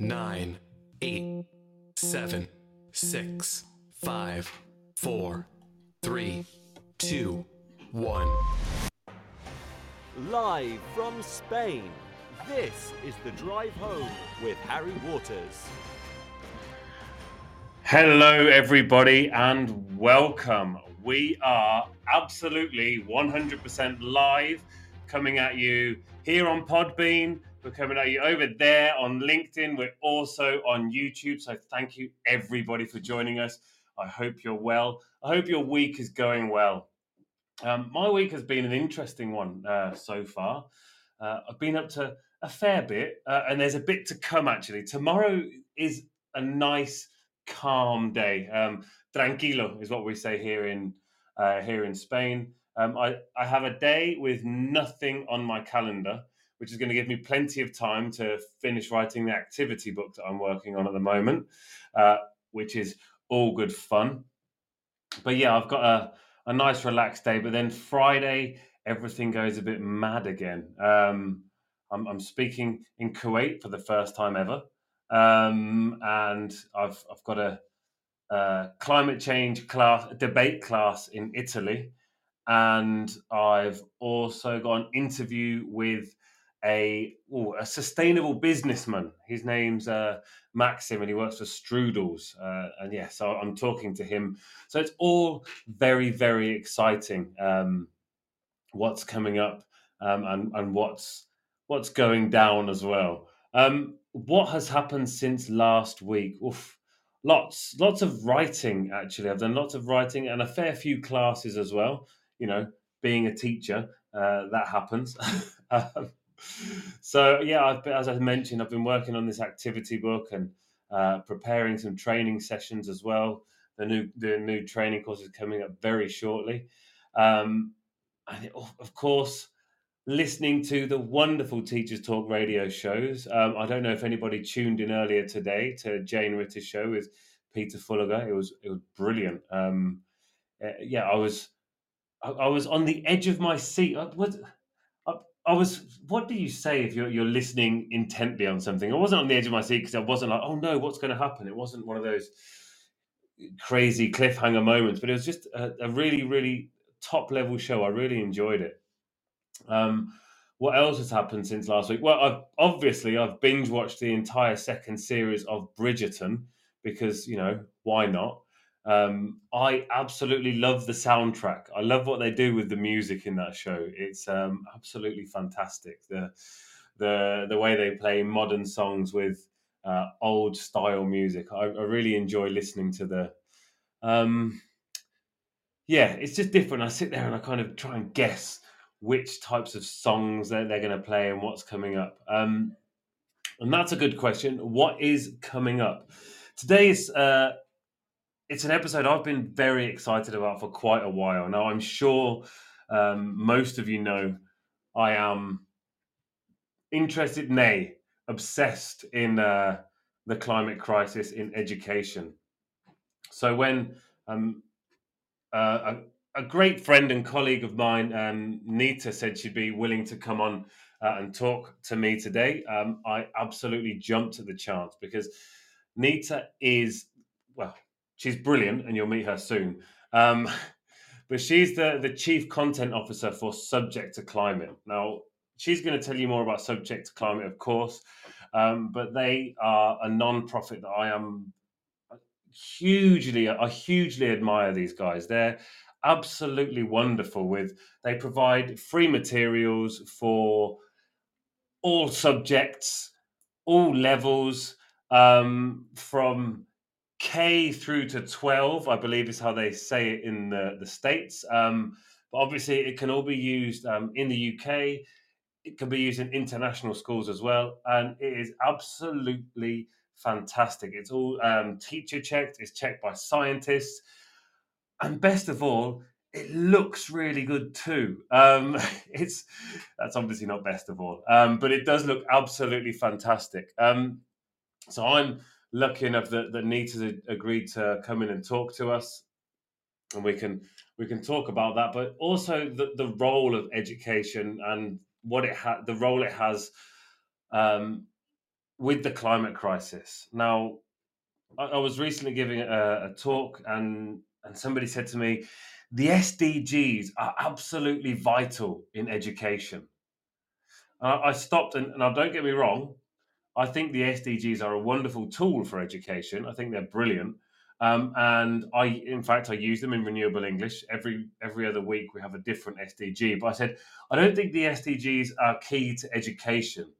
nine, eight, seven, six, five, four, three, two, one. Live from Spain, this is The Drive Home with Harry Waters. Hello, everybody, and welcome. We are absolutely 100% live coming at you here on Podbean. We're coming at you over there on LinkedIn. We're also on YouTube. So thank you, everybody, for joining us. I hope you're well. I hope your week is going well. Um, my week has been an interesting one uh, so far. Uh, I've been up to a fair bit, uh, and there's a bit to come actually. Tomorrow is a nice, calm day. Um, tranquilo is what we say here in uh, here in Spain. Um, I, I have a day with nothing on my calendar, which is going to give me plenty of time to finish writing the activity book that I'm working on at the moment, uh, which is all good fun. But yeah, I've got a, a nice relaxed day. But then Friday, everything goes a bit mad again. Um, I'm, I'm speaking in Kuwait for the first time ever. Um, and I've, I've got a, a climate change class, debate class in Italy and I've also got an interview with a ooh, a sustainable businessman. His name's uh, Maxim, and he works for Strudels. Uh, and yeah, so I'm talking to him. So it's all very very exciting. Um, what's coming up um, and and what's what's going down as well. Um, what has happened since last week? Oof, lots lots of writing actually. I've done lots of writing and a fair few classes as well you know, being a teacher, uh, that happens. um, so yeah, I've been, as I mentioned, I've been working on this activity book and uh, preparing some training sessions as well. The new the new training course is coming up very shortly, um, and of course, listening to the wonderful Teachers Talk radio shows. Um, I don't know if anybody tuned in earlier today to Jane Ritter's show with Peter Fulliger. It was it was brilliant. Um, uh, yeah, I was I, I, was on the edge of my seat. I, what, I, was. What do you say if you're you're listening intently on something? I wasn't on the edge of my seat because I wasn't like, oh no, what's going to happen? It wasn't one of those crazy cliffhanger moments, but it was just a, a really, really top level show. I really enjoyed it. Um, what else has happened since last week? Well, I've obviously I've binge watched the entire second series of Bridgerton because you know why not? Um, I absolutely love the soundtrack. I love what they do with the music in that show. It's um, absolutely fantastic. The the the way they play modern songs with uh, old style music. I, I, really enjoy listening to the. Um, yeah, it's just different. I sit there and I kind of try and guess which types of songs they're, they're going to play and what's coming up. Um, and that's a good question. What is coming up? Today's uh, it's an episode I've been very excited about for quite a while. Now, I'm sure um, most of you know I am interested, nay, obsessed in uh, the climate crisis in education. So, when um, uh, a, a, great friend and colleague of mine, um, Nita, said she'd be willing to come on uh, and talk to me today, um, I absolutely jumped at the chance because Nita is, well, she's brilliant, and you'll meet her soon. Um, but she's the the chief content officer for Subject to Climate. Now, she's going to tell you more about Subject to Climate, of course, um, but they are a non-profit that I am hugely, I hugely admire these guys. They're absolutely wonderful. With they provide free materials for all subjects, all levels, um, from K through to 12, I believe is how they say it in the, the States. Um, but obviously, it can all be used um, in the UK. It can be used in international schools as well. And it is absolutely fantastic. It's all um, teacher checked, it's checked by scientists. And best of all, it looks really good too. Um, it's that's obviously not best of all, um, but it does look absolutely fantastic. Um, so I'm lucky enough that that Nita agreed to come in and talk to us, and we can we can talk about that. But also the the role of education and what it had, the role it has um, with the climate crisis. Now, I, I was recently giving a, a talk, and and somebody said to me, the SDGs are absolutely vital in education. I stopped, and now don't get me wrong, I think the SDGs are a wonderful tool for education. I think they're brilliant. Um, and I, in fact, I use them in renewable English every every other week. We have a different SDG. But I said I don't think the SDGs are key to education.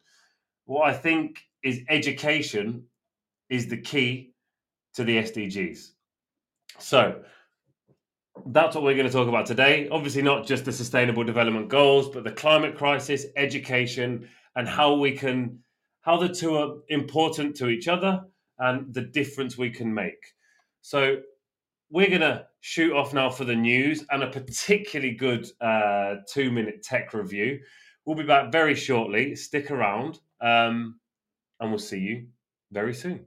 What I think is education is the key to the SDGs. So that's what we're going to talk about today. Obviously, not just the Sustainable Development Goals, but the climate crisis, education, and how we can how the two are important to each other and the difference we can make. So we're going to shoot off now for the news and a particularly good uh, two minute tech review. We'll be back very shortly. Stick around um, and we'll see you very soon.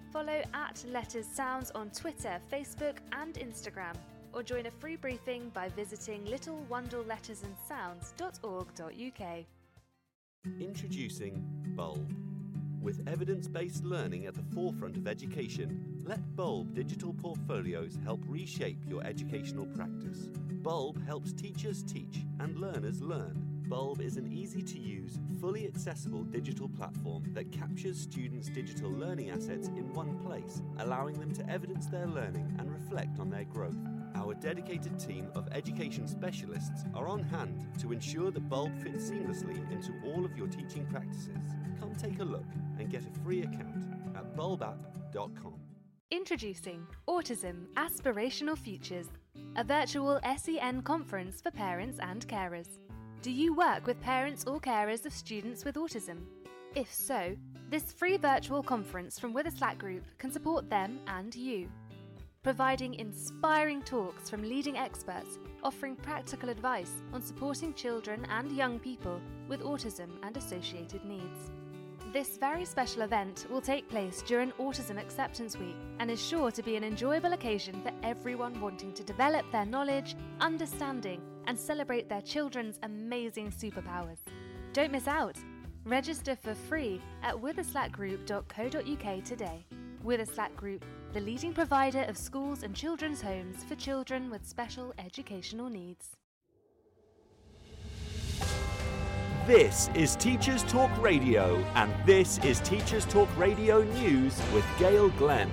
Follow at Letters Sounds on Twitter, Facebook, and Instagram, or join a free briefing by visiting littlewandlelettersandsounds.org.uk. Introducing Bulb. With evidence based learning at the forefront of education, let Bulb digital portfolios help reshape your educational practice. Bulb helps teachers teach and learners learn Bulb is an easy to use, fully accessible digital platform that captures students' digital learning assets in one place, allowing them to evidence their learning and reflect on their growth. Our dedicated team of education specialists are on hand to ensure that Bulb fits seamlessly into all of your teaching practices. Come take a look and get a free account at bulbapp.com. Introducing Autism Aspirational Futures, a virtual SEN conference for parents and carers. Do you work with parents or carers of students with autism? If so, this free virtual conference from Witherslack Group can support them and you. Providing inspiring talks from leading experts offering practical advice on supporting children and young people with autism and associated needs. This very special event will take place during Autism Acceptance Week and is sure to be an enjoyable occasion for everyone wanting to develop their knowledge, understanding, and celebrate their children's amazing superpowers. Don't miss out! Register for free at witherslackgroup.co.uk today. Witherslack Group, the leading provider of schools and children's homes for children with special educational needs. This is Teachers Talk Radio, and this is Teachers Talk Radio News with Gail Glenn.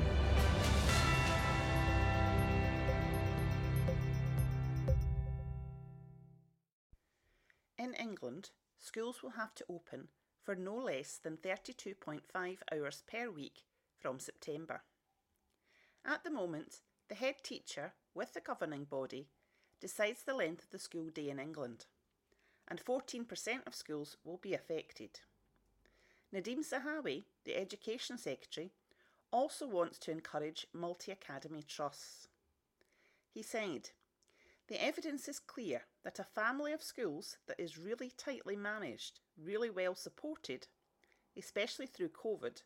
Schools will have to open for no less than 32.5 hours per week from September. At the moment, the head teacher, with the governing body, decides the length of the school day in England and 14% of schools will be affected. Nadhim Zahawi, the Education Secretary, also wants to encourage multi academy trusts. He said, The evidence is clear that a family of schools that is really tightly managed, really well supported, especially through COVID,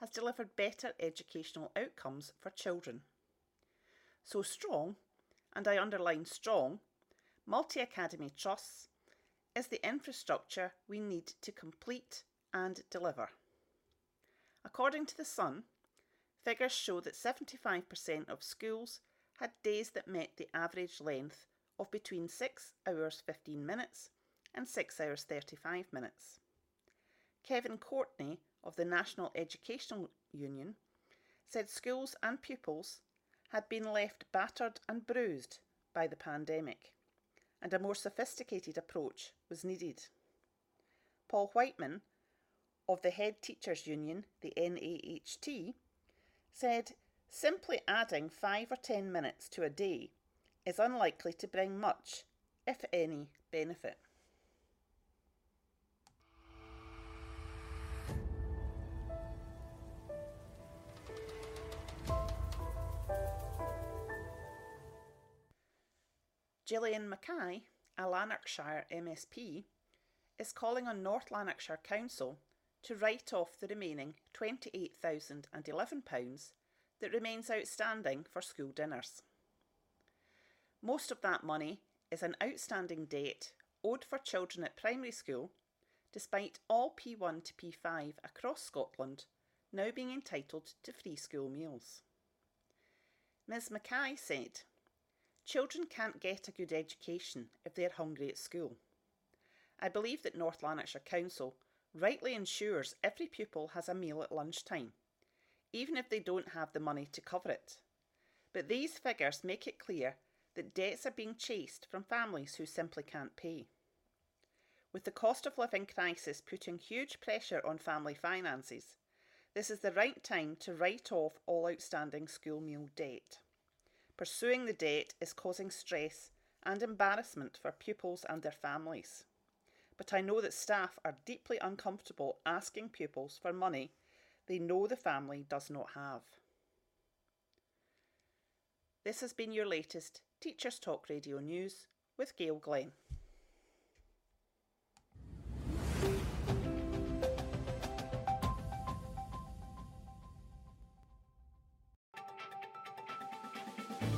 has delivered better educational outcomes for children. So strong, and I underline strong, multi academy trusts is the infrastructure we need to complete and deliver. According to The Sun, figures show that 75% of schools had days that met the average length of between 6 hours 15 minutes and 6 hours 35 minutes. Kevin Courtney of the National Educational Union said schools and pupils had been left battered and bruised by the pandemic, and a more sophisticated approach was needed. Paul Whiteman of the Head Teachers Union, the NAHT, said simply adding five or ten minutes to a day is unlikely to bring much, if any, benefit. Gillian Mackay, a Lanarkshire MSP, is calling on North Lanarkshire Council to write off the remaining £28,011 that remains outstanding for school dinners. Most of that money is an outstanding debt owed for children at primary school, despite all P1 to P5 across Scotland now being entitled to free school meals. Ms Mackay said, Children can't get a good education if they're hungry at school. I believe that North Lanarkshire Council rightly ensures every pupil has a meal at lunchtime, even if they don't have the money to cover it. But these figures make it clear that debts are being chased from families who simply can't pay. With the cost of living crisis putting huge pressure on family finances, this is the right time to write off all outstanding school meal debt. Pursuing the debt is causing stress and embarrassment for pupils and their families. But I know that staff are deeply uncomfortable asking pupils for money they know the family does not have. This has been your latest Teachers Talk Radio News with Gail Glenn.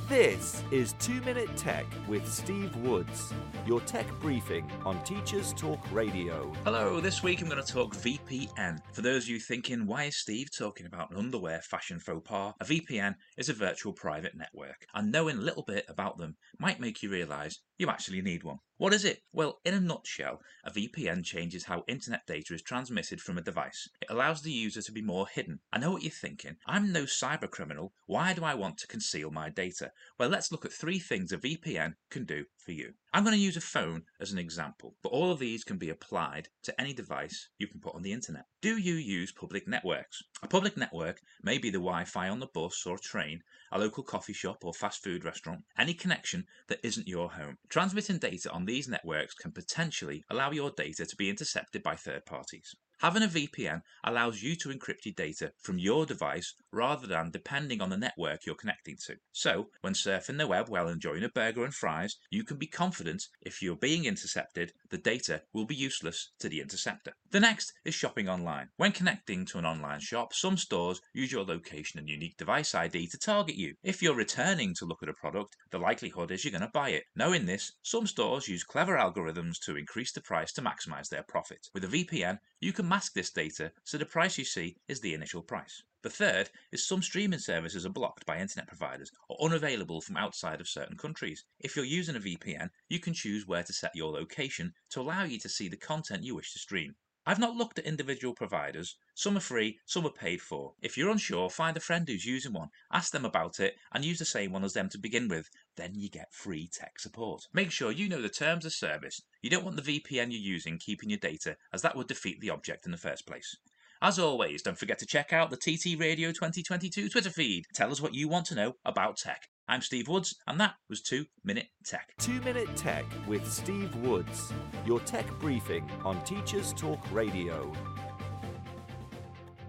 This is 2 Minute Tech with Steve Woods, your tech briefing on Teachers Talk Radio. Hello, this week I'm going to talk VPN. For those of you thinking, why is Steve talking about an underwear fashion faux pas? A VPN is a virtual private network, and knowing a little bit about them might make you realise you actually need one. What is it? Well, in a nutshell, a VPN changes how internet data is transmitted from a device. It allows the user to be more hidden. I know what you're thinking. I'm no cyber criminal. Why do I want to conceal my data? Well, let's look at three things a VPN can do for you. I'm going to use a phone as an example, but all of these can be applied to any device you can put on the internet. Do you use public networks? A public network may be the Wi Fi on the bus or train, a local coffee shop or fast food restaurant, any connection that isn't your home. Transmitting data on these networks can potentially allow your data to be intercepted by third parties. Having a VPN allows you to encrypt your data from your device rather than depending on the network you're connecting to. So, when surfing the web while enjoying a burger and fries, you can be confident if you're being intercepted, the data will be useless to the interceptor. The next is shopping online. When connecting to an online shop, some stores use your location and unique device ID to target you. If you're returning to look at a product, the likelihood is you're going to buy it. Knowing this, some stores use clever algorithms to increase the price to maximize their profit. With a VPN, you can mask this data so the price you see is the initial price. The third is some streaming services are blocked by internet providers or unavailable from outside of certain countries. If you're using a VPN, you can choose where to set your location to allow you to see the content you wish to stream. I've not looked at individual providers. Some are free, some are paid for. If you're unsure, find a friend who's using one, ask them about it, and use the same one as them to begin with. Then you get free tech support. Make sure you know the terms of service. You don't want the VPN you're using keeping your data, as that would defeat the object in the first place. As always, don't forget to check out the TT Radio 2022 Twitter feed. Tell us what you want to know about tech. I'm Steve Woods, and that was 2 Minute Tech. 2 Minute Tech with Steve Woods, your tech briefing on Teachers Talk Radio.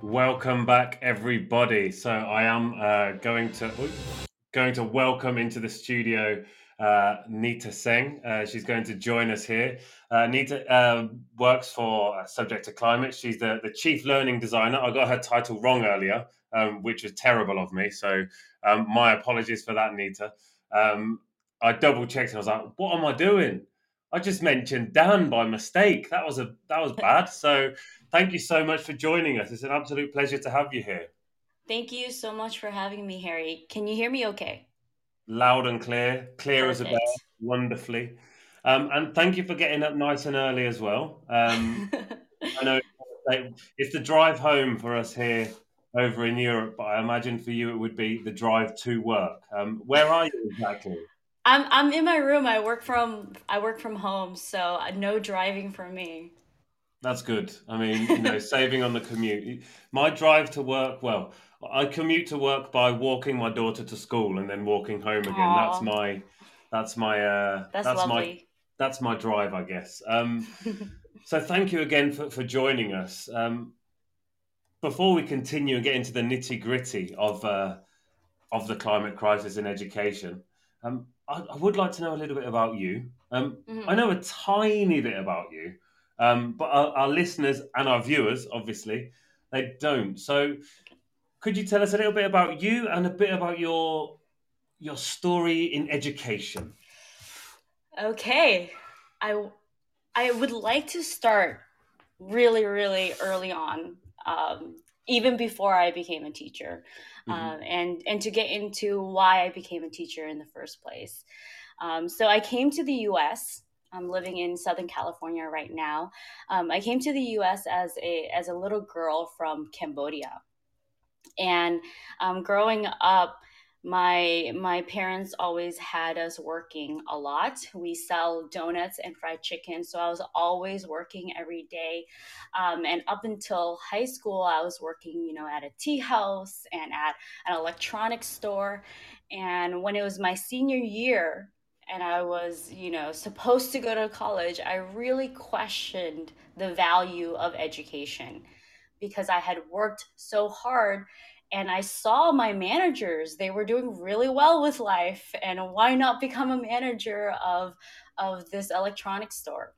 Welcome back, everybody. So I am uh, going to going to welcome into the studio uh, Nita Singh. Uh, she's going to join us here. Uh, Nita um, works for uh, Subject to Climate. She's the, the chief learning designer. I got her title wrong earlier, um, which was terrible of me. So um, my apologies for that, Nita. Um, I double checked and I was like, "What am I doing?" I just mentioned Dan by mistake. That was a that was bad. So thank you so much for joining us. It's an absolute pleasure to have you here. Thank you so much for having me, Harry. Can you hear me okay? Loud and clear, clear Perfect. as a bell. wonderfully. Um, and thank you for getting up nice and early as well. Um, I know it's the drive home for us here over in Europe, but I imagine for you it would be the drive to work. Um, where are you exactly? I'm I'm in my room. I work from I work from home, so no driving for me. That's good. I mean, you know, saving on the commute. My drive to work, well, I commute to work by walking my daughter to school and then walking home again. Aww. That's my that's my uh that's, that's my that's my drive, I guess. Um so thank you again for, for joining us. Um before we continue and get into the nitty gritty of uh, of the climate crisis in education, um, I, I, would like to know a little bit about you. Um, mm-hmm. I know a tiny bit about you, um, but our, our, listeners and our viewers, obviously, they don't. So, could you tell us a little bit about you and a bit about your your story in education? Okay, I I would like to start really, really early on um, even before I became a teacher, mm-hmm. um, and and to get into why I became a teacher in the first place. Um, so I came to the U.S. I'm living in Southern California right now. Um, I came to the U.S. as a as a little girl from Cambodia, and um, growing up my my parents always had us working a lot. We sell donuts and fried chicken so i was always working every day. Um, and up until high school i was working you know at a tea house and at an electronics store. And when it was my senior year and i was you know supposed to go to college i really questioned the value of education because i had worked so hard and I saw my managers, they were doing really well with life. And why not become a manager of, of this electronics store?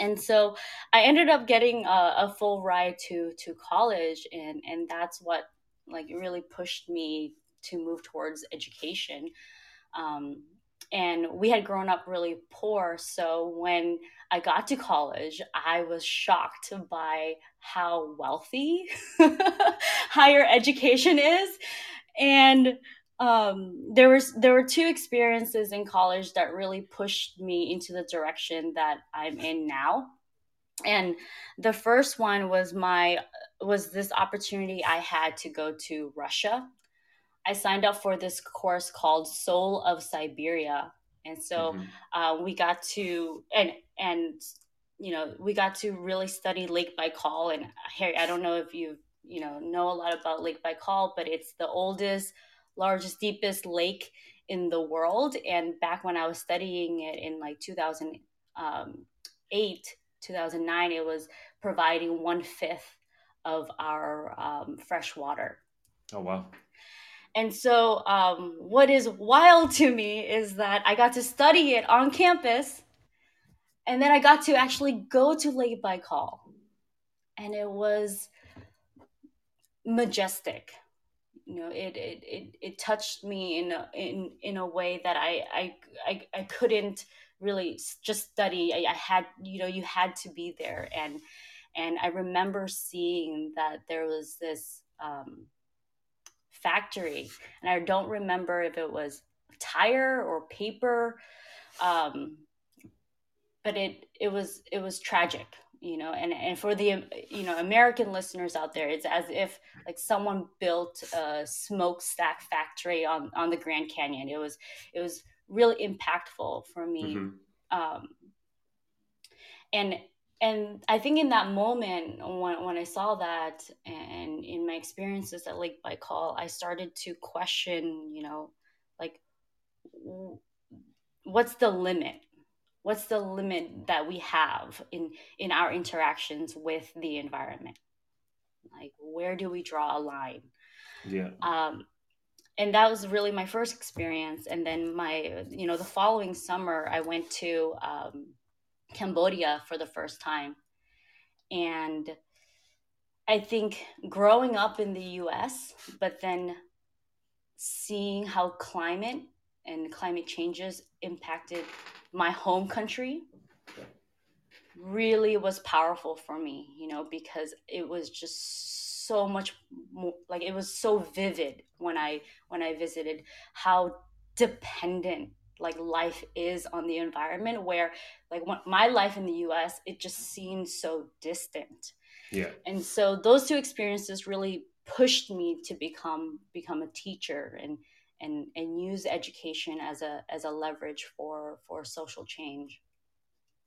And so I ended up getting a, a full ride to, to college. And, and that's what like really pushed me to move towards education. Um, and we had grown up really poor. So when I got to college, I was shocked by how wealthy higher education is. And um, there was there were two experiences in college that really pushed me into the direction that I'm in now. And the first one was my was this opportunity I had to go to Russia I signed up for this course called Soul of Siberia, and so mm-hmm. uh, we got to and and you know we got to really study Lake Baikal. And Harry, I don't know if you you know know a lot about Lake Baikal, but it's the oldest, largest, deepest lake in the world. And back when I was studying it in like 2008, um, 2009, it was providing one fifth of our um, fresh water. Oh wow! And so, um, what is wild to me is that I got to study it on campus, and then I got to actually go to Lake Baikal, and it was majestic. You know, it it it, it touched me in a, in in a way that I I I, I couldn't really just study. I, I had you know you had to be there, and and I remember seeing that there was this. Um, factory, and I don't remember if it was tire or paper, um, but it it was it was tragic, you know. And and for the you know American listeners out there, it's as if like someone built a smokestack factory on on the Grand Canyon. It was it was really impactful for me. Mm-hmm. Um, and and I think in that moment when, when I saw that and in my experiences at Lake Baikal, I started to question, you know, like what's the limit? What's the limit that we have in in our interactions with the environment? Like where do we draw a line? Yeah. Um, and that was really my first experience. And then my, you know, the following summer, I went to um, Cambodia for the first time. And I think growing up in the US, but then seeing how climate and climate changes impacted my home country really was powerful for me, you know, because it was just so much more like it was so vivid when I when I visited how dependent like life is on the environment where like my life in the US it just seems so distant. Yeah. And so those two experiences really pushed me to become become a teacher and and and use education as a as a leverage for for social change.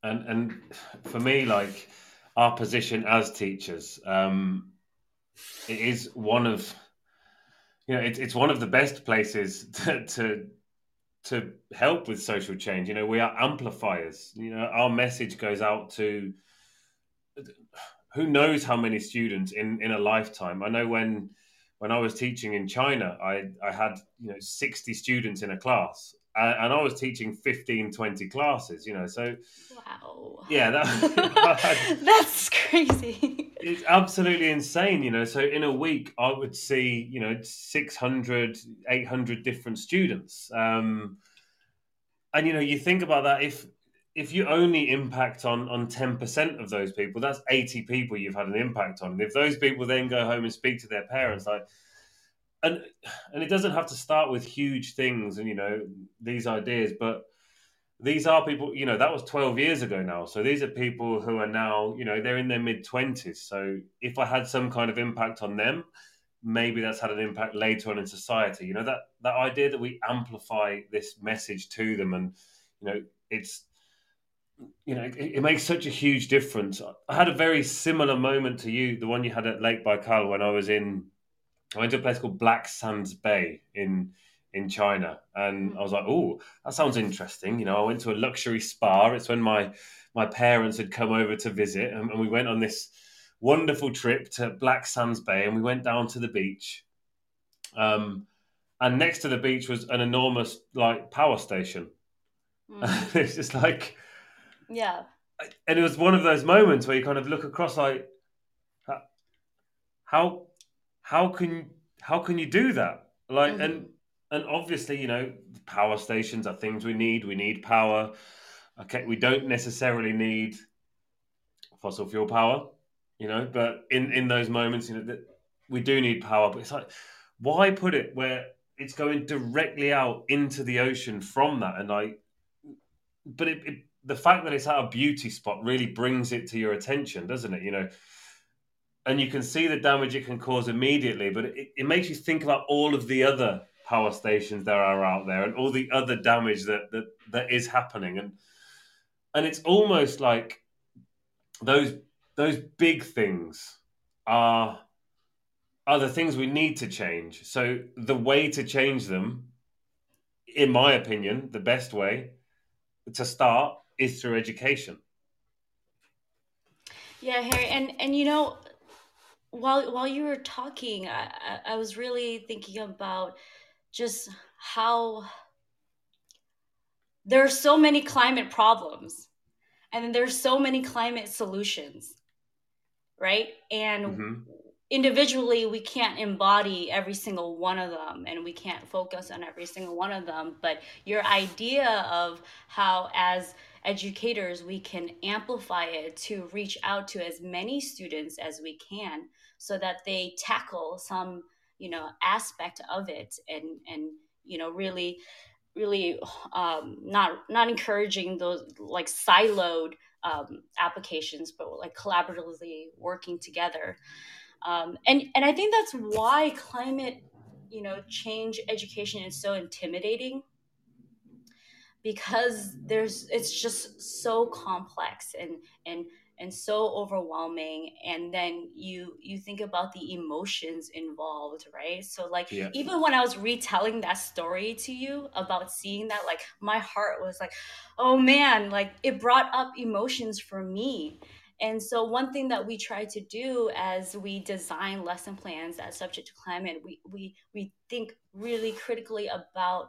And and for me like our position as teachers um it is one of you know it's it's one of the best places to, to to help with social change. You know, we are amplifiers. You know, our message goes out to who knows how many students in in a lifetime. I know when when I was teaching in China, I I had you know sixty students in a class, and, and I was teaching 15, 20 classes. You know, so wow, yeah, that, that's crazy. It's absolutely insane. You know, so in a week I would see you know 600, 800 different students. Um, and you know, you think about that if if you only impact on on 10% of those people that's 80 people you've had an impact on and if those people then go home and speak to their parents like and and it doesn't have to start with huge things and you know these ideas but these are people you know that was 12 years ago now so these are people who are now you know they're in their mid 20s so if i had some kind of impact on them maybe that's had an impact later on in society you know that that idea that we amplify this message to them and you know it's you know, it, it, makes such a huge difference. I had a very similar moment to you, the one you had at Lake Baikal when I was in. I went to a place called Black Sands Bay in in China, and I was like, "Oh, that sounds interesting." You know, I went to a luxury spa. It's when my my parents had come over to visit, and, and we went on this wonderful trip to Black Sands Bay, and we went down to the beach. Um, and next to the beach was an enormous like power station. Mm. it's just like yeah. And it was one of those moments where you kind of look across like how how can how can you do that? Like mm-hmm. and and obviously, you know, power stations are things we need. We need power. Okay, we don't necessarily need fossil fuel power, you know, but in in those moments, you know, that we do need power. But it's like, why put it where it's going directly out into the ocean from that? And I, but it, it the fact that it's at a beauty spot really brings it to your attention, doesn't it? You know, and you can see the damage it can cause immediately, but it, it makes you think about all of the other power stations there are out there and all the other damage that that, that is happening, and and it's almost like those those big things are are the things we need to change. So the way to change them, in my opinion, the best way to start is through education. Yeah, Harry, and and you know, while while you were talking, I, I was really thinking about just how there are so many climate problems, and then there's so many climate solutions, right? And mm-hmm. individually, we can't embody every single one of them, and we can't focus on every single one of them. But your idea of how, as educators, we can amplify it to reach out to as many students as we can so that they tackle some, you know, aspect of it and, and, you know, really, really um, not, not encouraging those like siloed um, applications, but like collaboratively working together. Um, and, and I think that's why climate, you know, change education is so intimidating because there's it's just so complex and and and so overwhelming and then you you think about the emotions involved right so like yeah. even when i was retelling that story to you about seeing that like my heart was like oh man like it brought up emotions for me and so one thing that we try to do as we design lesson plans that subject to climate we we we think really critically about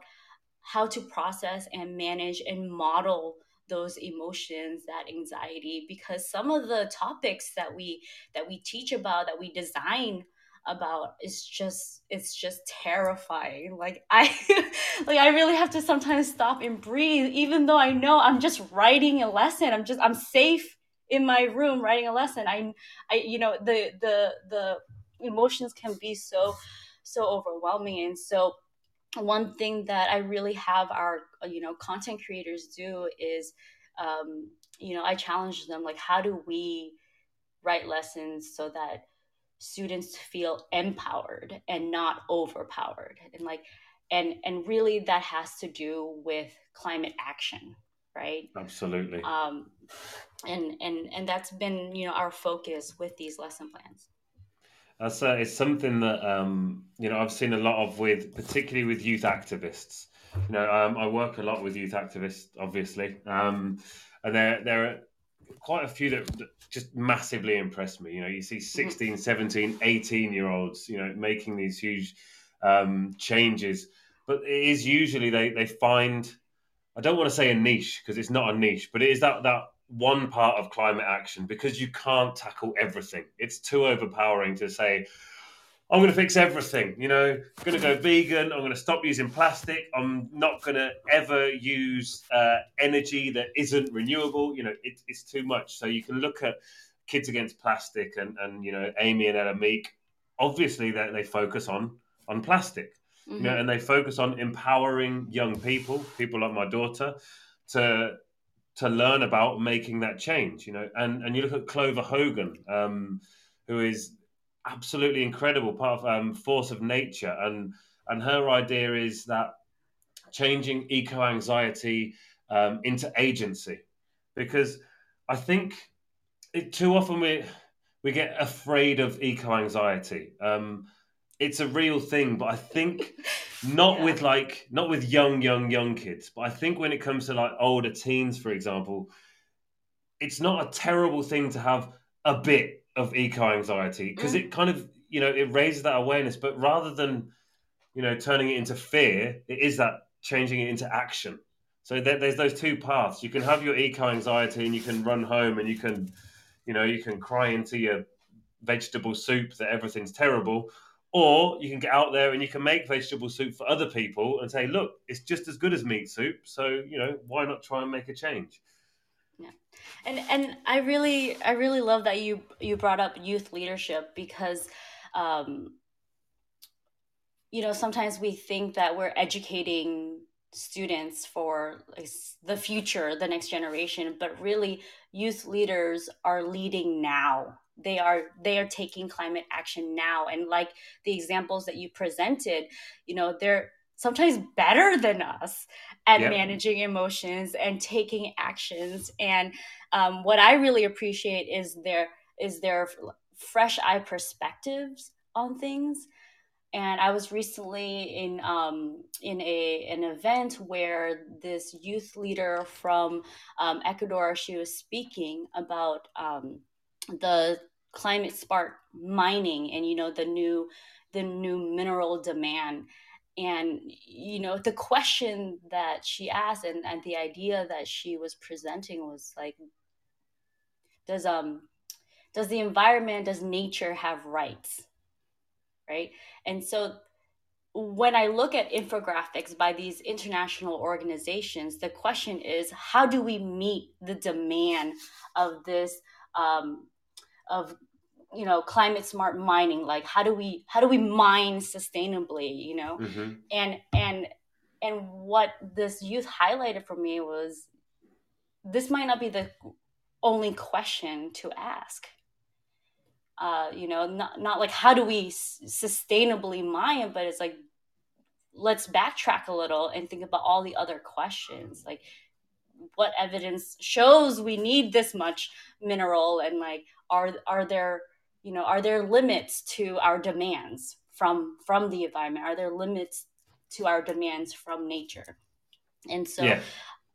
how to process and manage and model those emotions that anxiety because some of the topics that we that we teach about that we design about is just it's just terrifying. Like i like i really have to sometimes stop and breathe even though i know i'm just writing a lesson. I'm just i'm safe in my room writing a lesson. I i you know the the the emotions can be so so overwhelming. And so one thing that I really have our you know content creators do is um, you know I challenge them like how do we write lessons so that students feel empowered and not overpowered? And like and and really that has to do with climate action right? Absolutely. Um and and and that's been you know our focus with these lesson plans that's uh, it's something that um you know i've seen a lot of with particularly with youth activists. You know um, i work a lot with youth activists obviously. Um and there there are quite a few that, that just massively impress me. You know you see mm-hmm. 16 17 18 year olds you know making these huge um changes. But it is usually they they find I don't want to say a niche because it's not a niche, but it is that that one part of climate action because you can't tackle everything. It's too overpowering to say, I'm going to fix everything. You know, I'm going to go vegan. I'm going to stop using plastic. I'm not going to ever use uh, energy that isn't renewable. You know, it, it's too much. So you can look at Kids Against Plastic and, and you know, Amy and Ella Meek. Obviously, they, they focus on on plastic mm-hmm. you know, mm-hmm. and they focus on empowering young people, people like my daughter, to to learn about making that change. You know, and and you look at Clover Hogan, um, who is absolutely incredible, part of um, Force of Nature, and and her idea is that changing eco anxiety um, into agency, because I think it, too often we we get afraid of eco anxiety. Um, it's a real thing, but I think not yeah. with like not with young, young, young kids, but I think when it comes to like older teens, for example, it's not a terrible thing to have a bit of eco anxiety because mm. it kind of you know it raises that awareness, but rather than you know turning it into fear, it is that changing it into action. So there, there's those two paths. You can have your eco anxiety, and you can run home, and you can, you know, you can cry into your vegetable soup that everything's terrible, or you can get out there and you can make vegetable soup for other people and say, look, it's just as good as meat soup. So, you know, why not try and make a change? Yeah. And and I really I really love that you you brought up youth leadership because um you know, sometimes we think that we're educating students for the future, the next generation, but really youth leaders are leading now they are they are taking climate action now. And like the examples that you presented you know they're sometimes better than us at yep. managing emotions and taking actions. And um, what i really appreciate is their is their fresh eye perspectives on things. And I was recently in um, in a an event where this youth leader from um, Ecuador she was speaking about um, the climate smart mining and you know the new the new mineral demand. And you know the question that she asked and, and the idea that she was presenting was like does um does the environment does nature have rights? Right? And so when I look at infographics by these international organizations, the question is how do we meet the demand of this um, of you know climate smart mining like how do we how do we mine sustainably you know? Mm-hmm. and and and what this youth highlighted for me was this might not be the only question to ask. Uh, you know not, not like how do we s- sustainably mine but it's like let's backtrack a little and think about all the other questions. Like what evidence shows we need this much mineral and like are are there you know are there limits to our demands from from the environment? Are there limits to our demands from nature? And so yeah.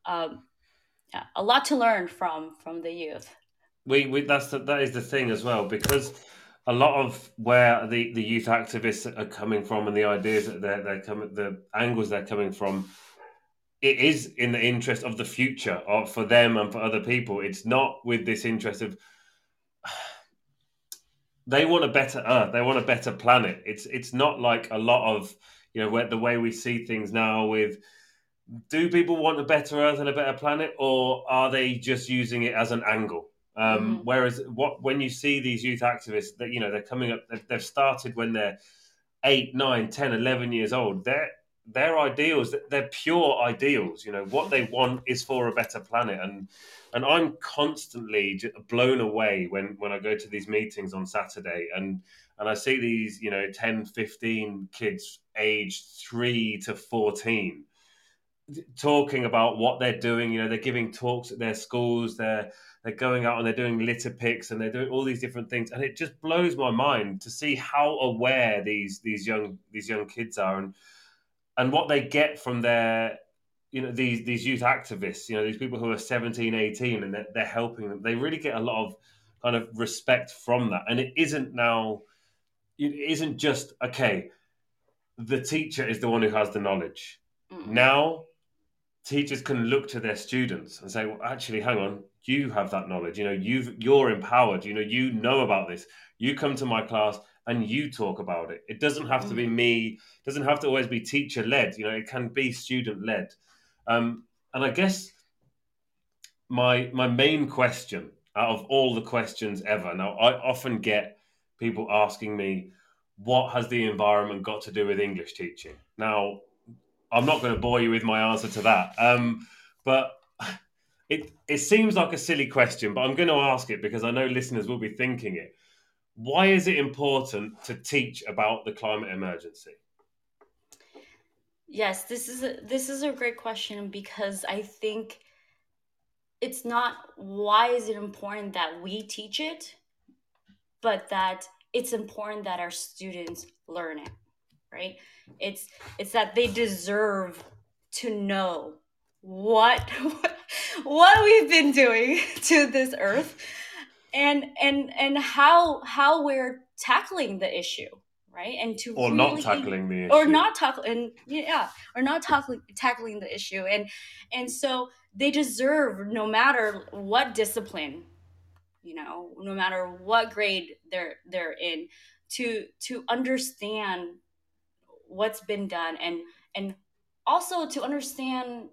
Um, yeah, a lot to learn from from the youth. We, we that's the, that is the thing as well because a lot of where the, the youth activists are coming from and the ideas that they're, they're coming the angles they're coming from it is in the interest of the future of for them and for other people. It's not with this interest of they want a better earth. They want a better planet. It's it's not like a lot of you know where, the way we see things now with do people want a better earth and a better planet or are they just using it as an angle? Um, mm. whereas what when you see these youth activists that you know they're coming up they've started when they're 8 9 10 11 years old they're their ideals they're pure ideals you know what they want is for a better planet. And and i'm constantly blown away when when i go to these meetings on saturday and and i see these you know 10 15 kids aged 3 to 14 talking about what they're doing you know they're giving talks at their schools they're they're going out and they're doing litter picks and they're doing all these different things. And it just blows my mind to see how aware these these young these young kids are. And and what they get from their you know these these youth activists you know these people who are 17 18 and they're, they're helping them. They really get a lot of kind of respect from that. And it isn't now it isn't just okay the teacher is the one who has the knowledge. Mm. now teachers can look to their students and say well actually hang on you have that knowledge. You know you've you're empowered. You know you know about this. You come to my class and you talk about it. It doesn't have to be mm. me. It doesn't have to always be teacher led. You know, it can be student led. Um, and I guess my my main question out of all the questions ever. Now, I often get people asking me, "What has the environment got to do with English teaching?" Now, I'm not going to bore you with my answer to that, um, but it it seems like a silly question, but I'm going to ask it because I know listeners will be thinking it why is it important to teach about the climate emergency? Yes, this is a, this is a great question because I think it's not why is it important that we teach it, but that it's important that our students learn it, right? It's it's that they deserve to know what what we've been doing to this earth and and and how how we're tackling the issue right? And to or really, not tackling the issue. or not tackling yeah or not tackling tackling the issue. And and so they deserve no matter what discipline you know no matter what grade they're they're in to to understand what's been done and and also to understand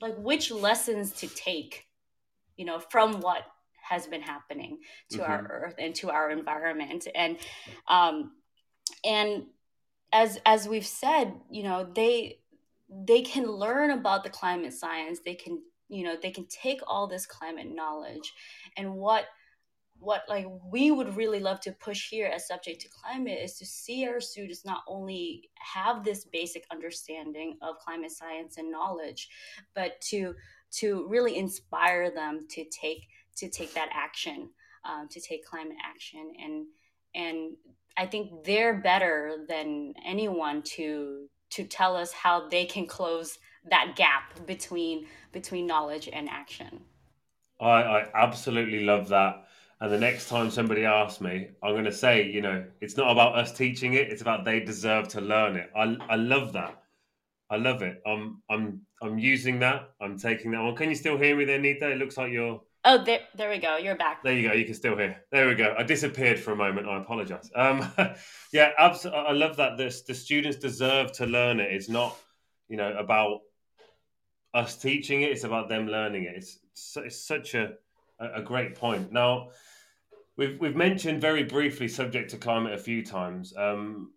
like which lessons to take you know from what has been happening to mm-hmm. our earth and to our environment and um and as as we've said you know they they can learn about the climate science they can you know they can take all this climate knowledge and what what like we would really love to push here as subject to climate is to see our students not only have this basic understanding of climate science and knowledge but to to really inspire them to take to take that action, um, to take climate action, and and I think they're better than anyone to to tell us how they can close that gap between between knowledge and action. I, I absolutely love that. And the next time somebody asks me, I'm going to say, you know, it's not about us teaching it; it's about they deserve to learn it. I I love that. I love it. I'm I'm I'm using that. I'm taking that one. Can you still hear me there, Nita? It looks like you're Oh, there, there we go. You're back. There you go. You can still hear. There we go. I disappeared for a moment. I apologize. Um, yeah, absolutely. I love that. This the students deserve to learn it. It's not, you know, about us teaching it. It's about them learning it. It's it's such a a great point. Now, we've we've mentioned very briefly subject to climate a few times. Um,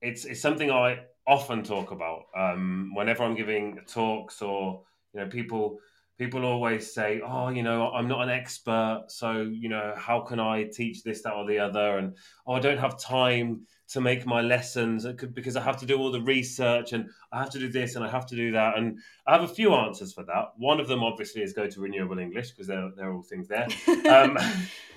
it's it's something I often talk about um, whenever I'm giving talks or you know people people always say, "Oh, you know, I'm not an expert, so you know, how can I teach this, that, or the other?" And oh, I don't have time to make my lessons because I have to do all the research and I have to do this and I have to do that. And I have a few answers for that. One of them, obviously, is go to renewable English because there are all things there. um,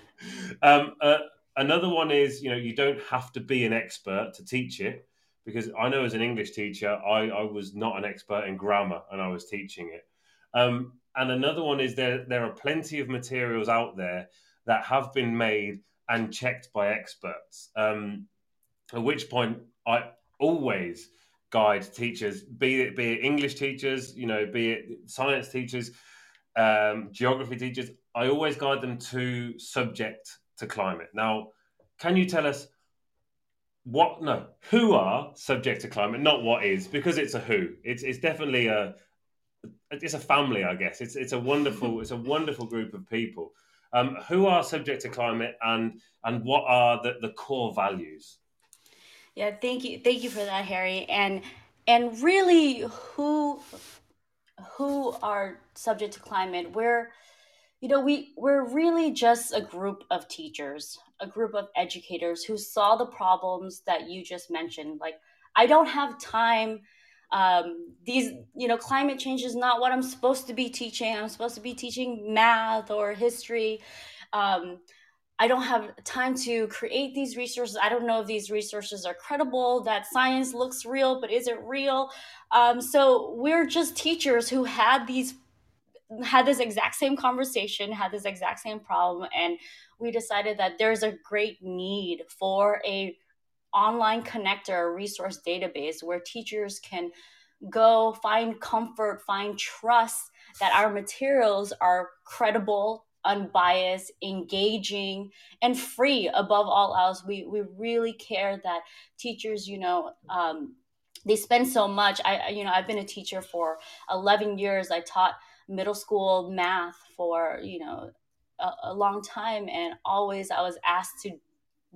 um, uh, another one is, you know, you don't have to be an expert to teach it because I know as an English teacher, I, I was not an expert in grammar and I was teaching it. Um, and another one is there there are plenty of materials out there that have been made and checked by experts. Um, at which point, I always guide teachers, be it be it English teachers, you know, be it science teachers, um, geography teachers. I always guide them to subject to climate. Now, can you tell us what? No, who are subject to climate, not what is, because it's a who. It's it's definitely a it's a family, I guess. It's it's a wonderful it's a wonderful group of people um, who are subject to climate and and what are the, the core values. Yeah, thank you, thank you for that, Harry. And and really who who are subject to climate we're you know we we're really just a group of teachers a group of educators who saw the problems that you just mentioned like i don't have time um, these you know climate change is not what i'm supposed to be teaching i'm supposed to be teaching math or history um, I don't have time to create these resources. I don't know if these resources are credible, that science looks real, but is it real? Um, so we're just teachers who had these had this exact same conversation, had this exact same problem, and we decided that there's a great need for a online connector resource database where teachers can go find comfort, find trust that our materials are credible, unbiased, engaging, and free above all else. We, we really care that teachers, you know, um, they spend so much. I, you know, I've been a teacher for 11 years. I taught middle school math for, you know, a, a long time. And always I was asked to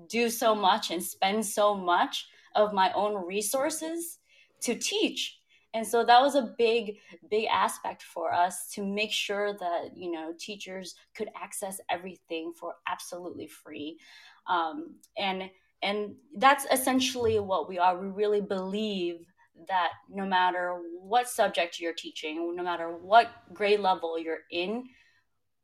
do so much and spend so much of my own resources to teach. And so that was a big big aspect for us to make sure that you know teachers could access everything for absolutely free. Um, and and that's essentially what we are. We really believe that no matter what subject you're teaching no matter what grade level you're in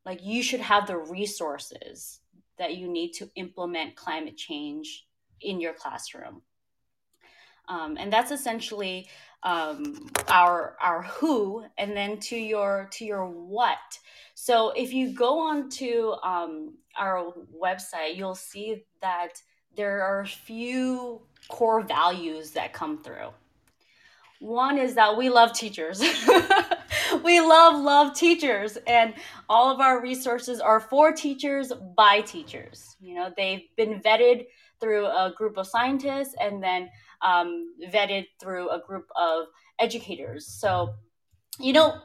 like you should have the resources that you need to implement climate change in your classroom. Um, and that's essentially um, our our who and then to your to your what. So if you go on to um, our website you'll see that there are a few core values that come through. One is that we love teachers we love love teachers and all of our resources are for teachers by teachers you know they've been vetted through a group of scientists and then um, vetted through a group of educators. So, you know,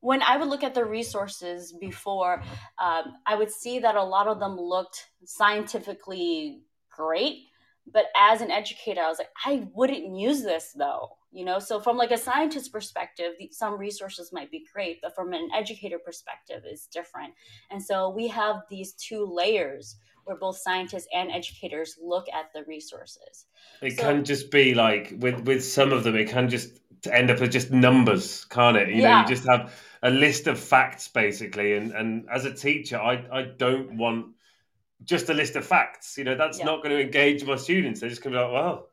when I would look at the resources before, um, I would see that a lot of them looked scientifically great. But as an educator, I was like, I wouldn't use this though, you know. So from like a scientist perspective, some resources might be great, but from an educator perspective, it's different. And so we have these two layers where both scientists and educators look at the resources. It So- can just be like with with some of them, it can just end up as just numbers, can't it? You know, you just have a list of facts basically, and and as a teacher, I I don't want just a list of facts. You know, that's Yeah. not going to engage my students. They're just going to be like, well,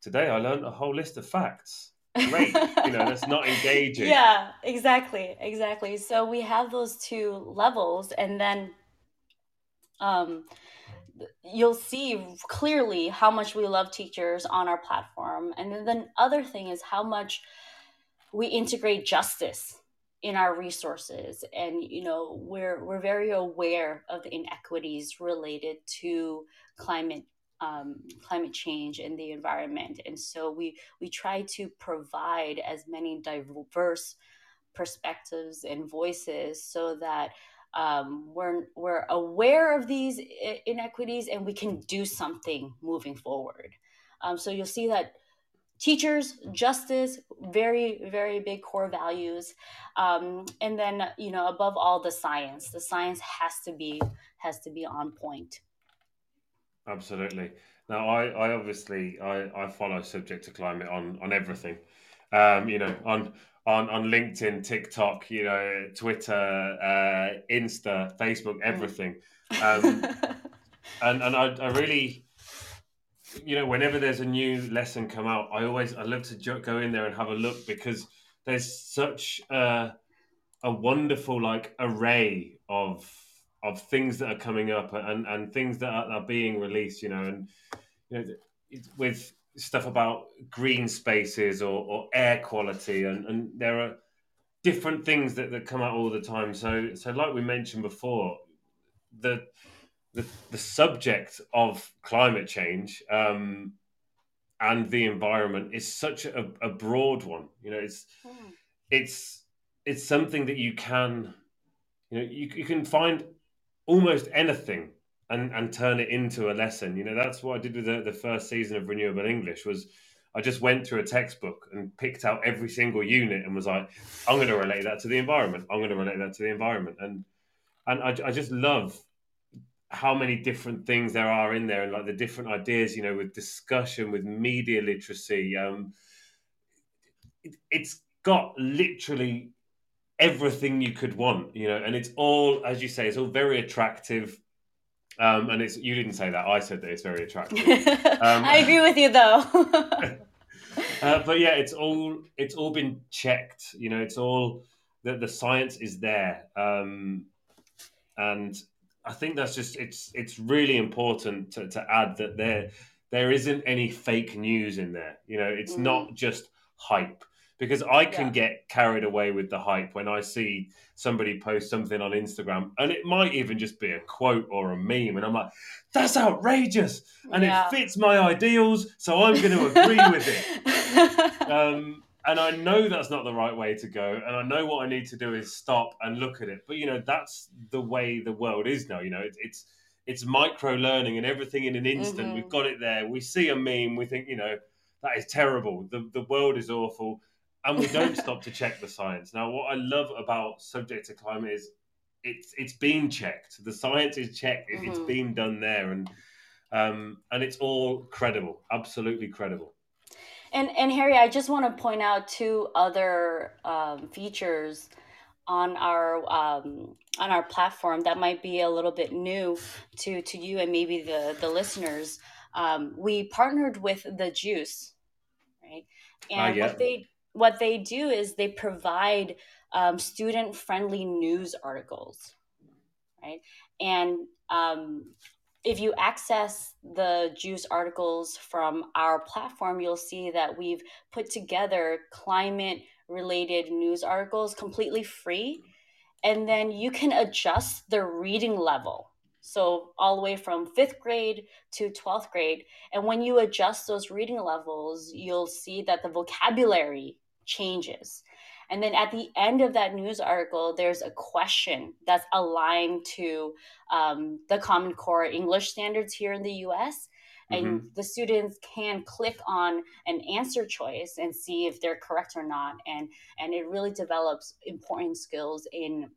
today I learned a whole list of facts. Great, you know, that's not engaging. Yeah, exactly, exactly. So we have those two levels, and then um, you'll see clearly how much we love teachers on our platform. And then the other thing is how much we integrate justice in our resources and you know we're we're very aware of the inequities related to climate um, climate change and the environment. And so we we try to provide as many diverse perspectives and voices so that um, we're we're aware of these inequities and we can do something moving forward. Um, so you'll see that teachers justice very very big core values um, and then you know above all the science the science has to be has to be on point Absolutely. Now, I, I obviously I, I follow subject to climate on on everything. Um, you know, on on on LinkedIn, TikTok, you know, Twitter, uh, Insta, Facebook, everything. Um, and and I, I really, you know, whenever there's a new lesson come out, I always I love to go in there and have a look because there's such a a wonderful like array of of things that are coming up and and things that are, are being released. You know, and you know, with stuff about green spaces or, or air quality, and, and there are different things that, that come out all the time. So so like we mentioned before, the the, the subject of climate change um, and the environment is such a, a broad one. You know, it's it's it's something that you can you know you, you can find almost anything and and turn it into a lesson you know that's what i did with the, the first season of renewable english was I just went through a textbook and picked out every single unit and was like, I'm going to relate that to the environment. I'm going to relate that to the environment. And and I, I just love how many different things there are in there and like the different ideas, you know, with discussion, with media literacy. Um, it, it's got literally everything you could want, you know, and it's all, as you say, it's all very attractive. Um, and it's you didn't say that. I said that it's very attractive. Um, I agree with you, though. uh, but yeah, it's all it's all been checked. You know, it's all the the science is there, um, and I think that's just it's it's really important to, to add that there there isn't any fake news in there. You know, it's mm. not just hype because I can yeah. get carried away with the hype when I see somebody post something on Instagram and it might even just be a quote or a meme and I'm like that's outrageous and yeah. it fits my ideals so I'm going to agree with it um, and I know that's not the right way to go and I know what I need to do is stop and look at it but you know that's the way the world is now you know it, it's it's micro learning and everything in an instant mm-hmm. we've got it there we see a meme we think you know that is terrible the, the world is awful and we don't stop to check the science. Now, what I love about subject to climate is it's it's been checked. The science is checked. Mm-hmm. It's been done there, and um, and it's all credible, absolutely credible. And and Harry, I just want to point out two other um, features on our um, on our platform that might be a little bit new to to you and maybe the the listeners. Um, we partnered with the Juice, right? And uh, what they what they do is they provide um, student friendly news articles, right? And um, if you access the Juice articles from our platform, you'll see that we've put together climate related news articles completely free. And then you can adjust the reading level so all the way from fifth grade to 12th grade. And when you adjust those reading levels, you'll see that the vocabulary changes. And then at the end of that news article, there's a question that's aligned to um, the Common Core English standards here in the US. And mm-hmm. the students can click on an answer choice and see if they're correct or not. And, and it really develops important skills in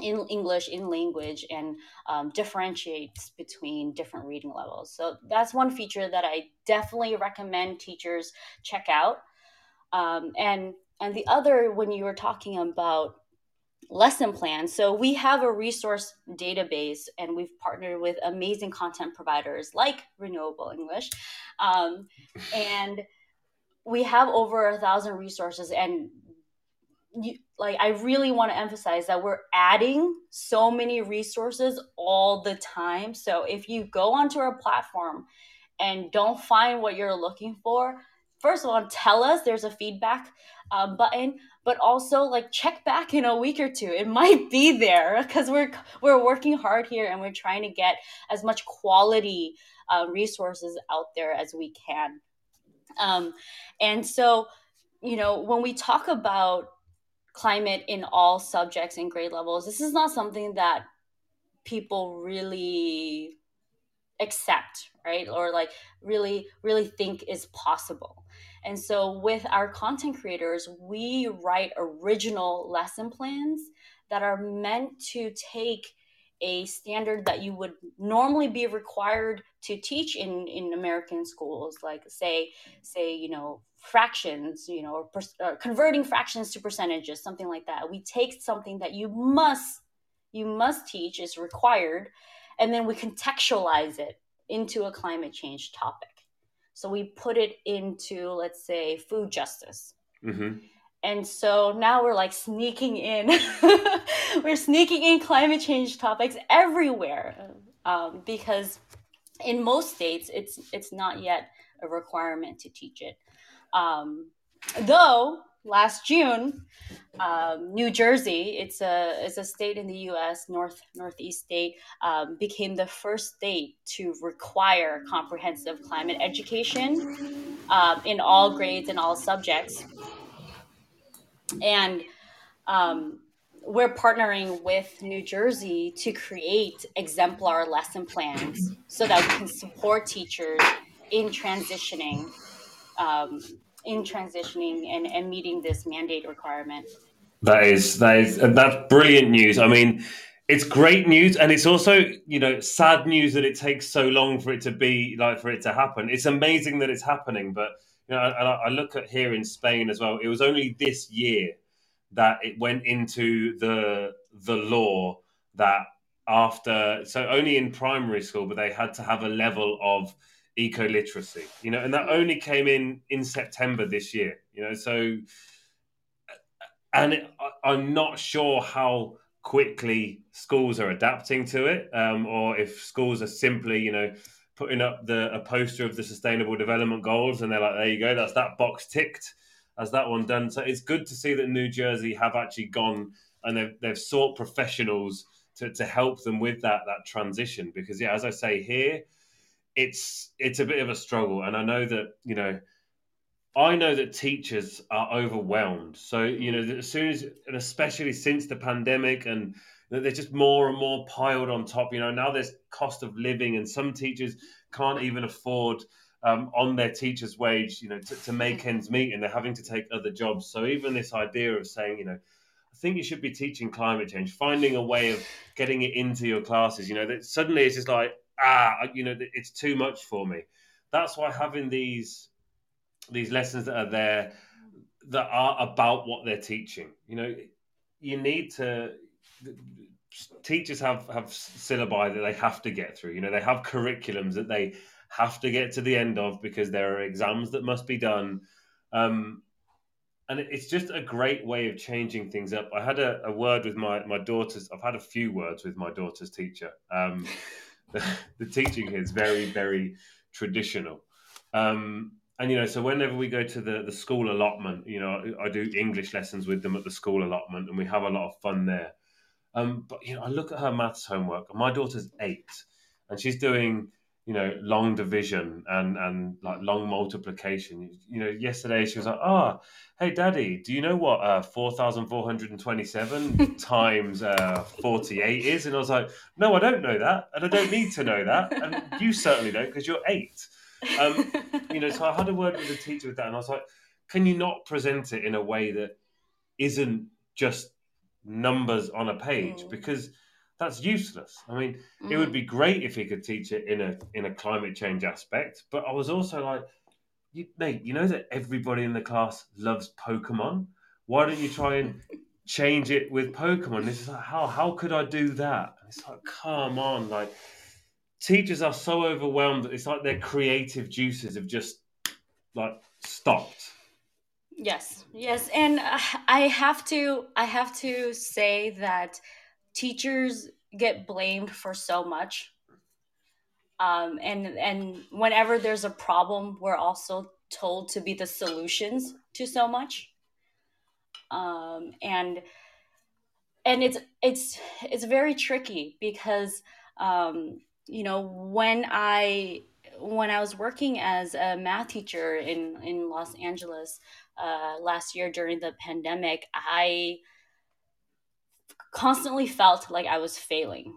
in English, in language, and um, differentiates between different reading levels. So that's one feature that I definitely recommend teachers check out. Um, and and the other, when you were talking about lesson plans, so we have a resource database, and we've partnered with amazing content providers like Renewable English, um, and we have over a thousand resources and you, like I really want to emphasize that we're adding so many resources all the time. So if you go onto our platform and don't find what you're looking for, first of all, tell us there's a feedback uh, button, but also like check back in a week or two. It might be there because we're we're working hard here and we're trying to get as much quality uh, resources out there as we can. Um, and so, you know, when we talk about climate in all subjects and grade levels, this is not something that people really accept right or like really really think is possible and so with our content creators we write original lesson plans that are meant to take a standard that you would normally be required to teach in in American schools like say say you know fractions you know or, per, or converting fractions to percentages something like that we take something that you must you must teach is required and then we contextualize it into a climate change topic. So we put it into, let's say, food justice. Mm-hmm. And so now we're like sneaking in, we're sneaking in climate change topics everywhere um, because in most states it's it's not yet a requirement to teach it. Um, though last June, um, New Jersey, it's a it's a state in the U.S. North Northeast state, um, became the first state to require comprehensive climate education um, in all grades and all subjects, and um, we're partnering with New Jersey to create exemplar lesson plans so that we can support teachers in transitioning um, in transitioning and, and meeting this mandate requirement. That is that is that's brilliant news. I mean, it's great news, and it's also you know sad news that it takes so long for it to be like for it to happen. It's amazing that it's happening, but you know, I, I look at here in Spain as well. It was only this year that it went into the the law that after so only in primary school, but they had to have a level of eco literacy. You know, and that only came in in September this year. You know, so and it, I'm not sure how quickly schools are adapting to it, um, or if schools are simply, you know, putting up the a poster of the Sustainable Development Goals, and they're like, "There you go, that's that box ticked." As that one done, so it's good to see that New Jersey have actually gone and they've, they've sought professionals to, to help them with that that transition. Because yeah, as I say here, it's it's a bit of a struggle, and I know that you know I know that teachers are overwhelmed. So, you know, as soon as, and especially since the pandemic, and they're just more and more piled on top. You know, now there's cost of living, and some teachers can't even afford um, on their teacher's wage, you know, to, to make ends meet, and they're having to take other jobs. So, even this idea of saying, you know, I think you should be teaching climate change, finding a way of getting it into your classes. You know, that suddenly it's just like, ah, you know, it's too much for me. That's why having these these lessons that are there that are about what they're teaching. You know, you need to teachers have have syllabi that they have to get through. You know, they have curriculums that they have to get to the end of because there are exams that must be done. Um, and it's just a great way of changing things up. I had a, a, word with my my daughter's. I've had a few words with my daughter's teacher. Um, the, teaching here is very very traditional. Um, and you know, so whenever we go to the the school allotment, you know, I do English lessons with them at the school allotment, and we have a lot of fun there. Um, but you know, I look at her maths homework, and my daughter's eight, and she's doing you know long division and and like long multiplication. You know, yesterday she was like, "Ah, oh, hey, daddy, do you know what uh, four thousand four hundred and twenty-seven times uh, forty-eight is?" And I was like, "No, I don't know that, and I don't need to know that, and you certainly don't because you're eight. Um, you know, so I had a word with the teacher with that, and I was like, "Can you not present it in a way that isn't just numbers on a page? Mm. Because that's useless. I mean, mm. it would mm. be great if he could teach it in a in a climate change aspect, but I was also like, you, mate, you know that everybody in the class loves Pokemon. Why don't you try and change it with Pokemon? This is like, how how could I do that? It's like, come on, like teachers are so overwhelmed that it's like their creative juices have just like stopped yes yes and uh, i have to i have to say that teachers get blamed for so much. Um, and and whenever there's a problem we're also told to be the solutions to so much. Um, and and it's it's it's very tricky because um, you know when i when i was working as a math teacher in in los angeles uh, last year during the pandemic i constantly felt like i was failing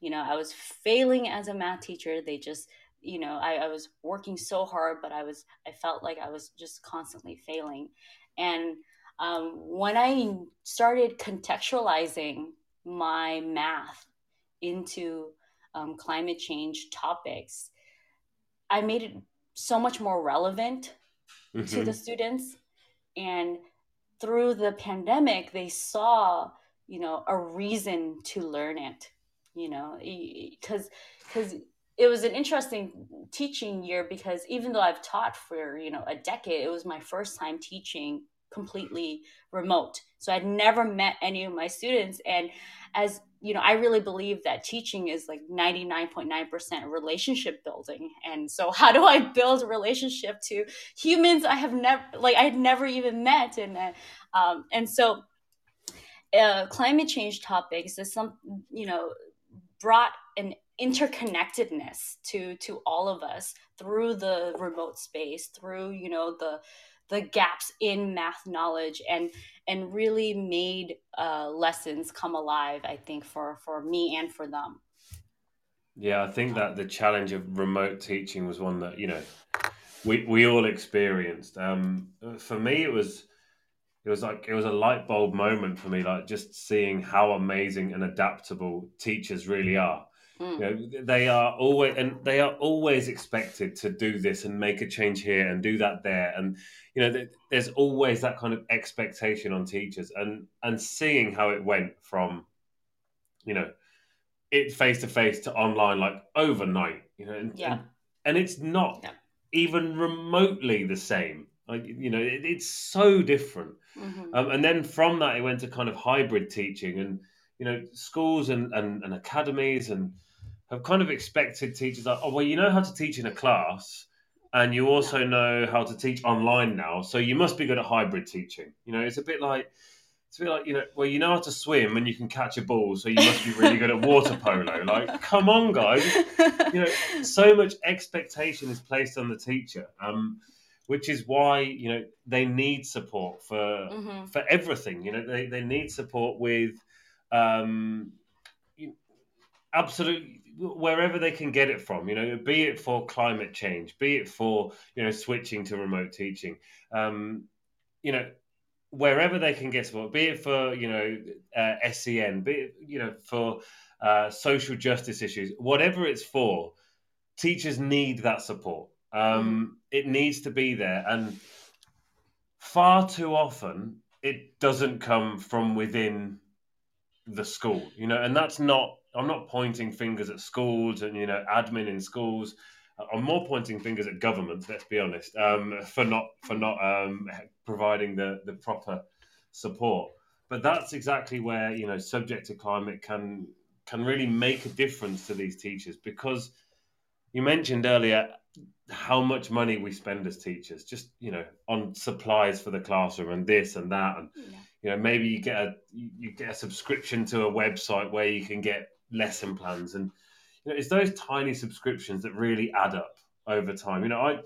you know i was failing as a math teacher they just you know I, I was working so hard but i was i felt like i was just constantly failing and um, when i started contextualizing my math into um, climate change topics, I made it so much more relevant mm-hmm. to the students. And through the pandemic, they saw, you know, a reason to learn it, you know, because because it was an interesting teaching year because even though I've taught for you know a decade, it was my first time teaching completely remote. So I'd never met any of my students, and as you know, I really believe that teaching is like 99.9% relationship building. And so how do I build a relationship to humans I have never, like I had never even met. And, uh, um, and so uh, climate change topics is some, you know, brought an interconnectedness to, to all of us through the remote space, through, you know, the, the gaps in math knowledge and and really made uh, lessons come alive i think for for me and for them yeah i think that the challenge of remote teaching was one that you know we we all experienced. Um, for me, it was it was like it was a light bulb moment for me, like just seeing how amazing and adaptable teachers really are. Mm. You know, they are always and they are always expected to do this and make a change here and do that there, and you know, there's always that kind of expectation on teachers, and and seeing how it went from, you know, it face to face to online like overnight, you know, and, yeah. and, and it's not yeah. even remotely the same. Like you know, it, it's so different. Mm-hmm. Um, and then from that, it went to kind of hybrid teaching, and you know, schools and, and, and academies and have kind of expected teachers like, oh well, you know how to teach in a class, and you also know how to teach online now, so you must be good at hybrid teaching. You know, it's a bit like it's a bit like you know, well, you know how to swim and you can catch a ball, so you must be really good at water polo. Like, come on, guys! You know, so much expectation is placed on the teacher, um, which is why you know they need support for mm-hmm. for everything. You know, they they need support with um, absolutely wherever they can get it from. You know, be it for climate change, be it for you know switching to remote teaching. Um, you know wherever they can get support, be it for you know uh, SEN, be it you know for uh, social justice issues, whatever it's for, teachers need that support. Um, mm. It needs to be there, and far too often it doesn't come from within the school. You know, and that's not. I'm not pointing fingers at schools and you know admin in schools. I'm more pointing fingers at governments. Let's be honest, um, for not for not um, providing the the proper support. But that's exactly where you know subject to climate can can really make a difference to these teachers because you mentioned earlier how much money we spend as teachers just you know on supplies for the classroom and this and that and yeah. you know maybe you get a you get a subscription to a website where you can get lesson plans and you know, it's those tiny subscriptions that really add up over time. You know, I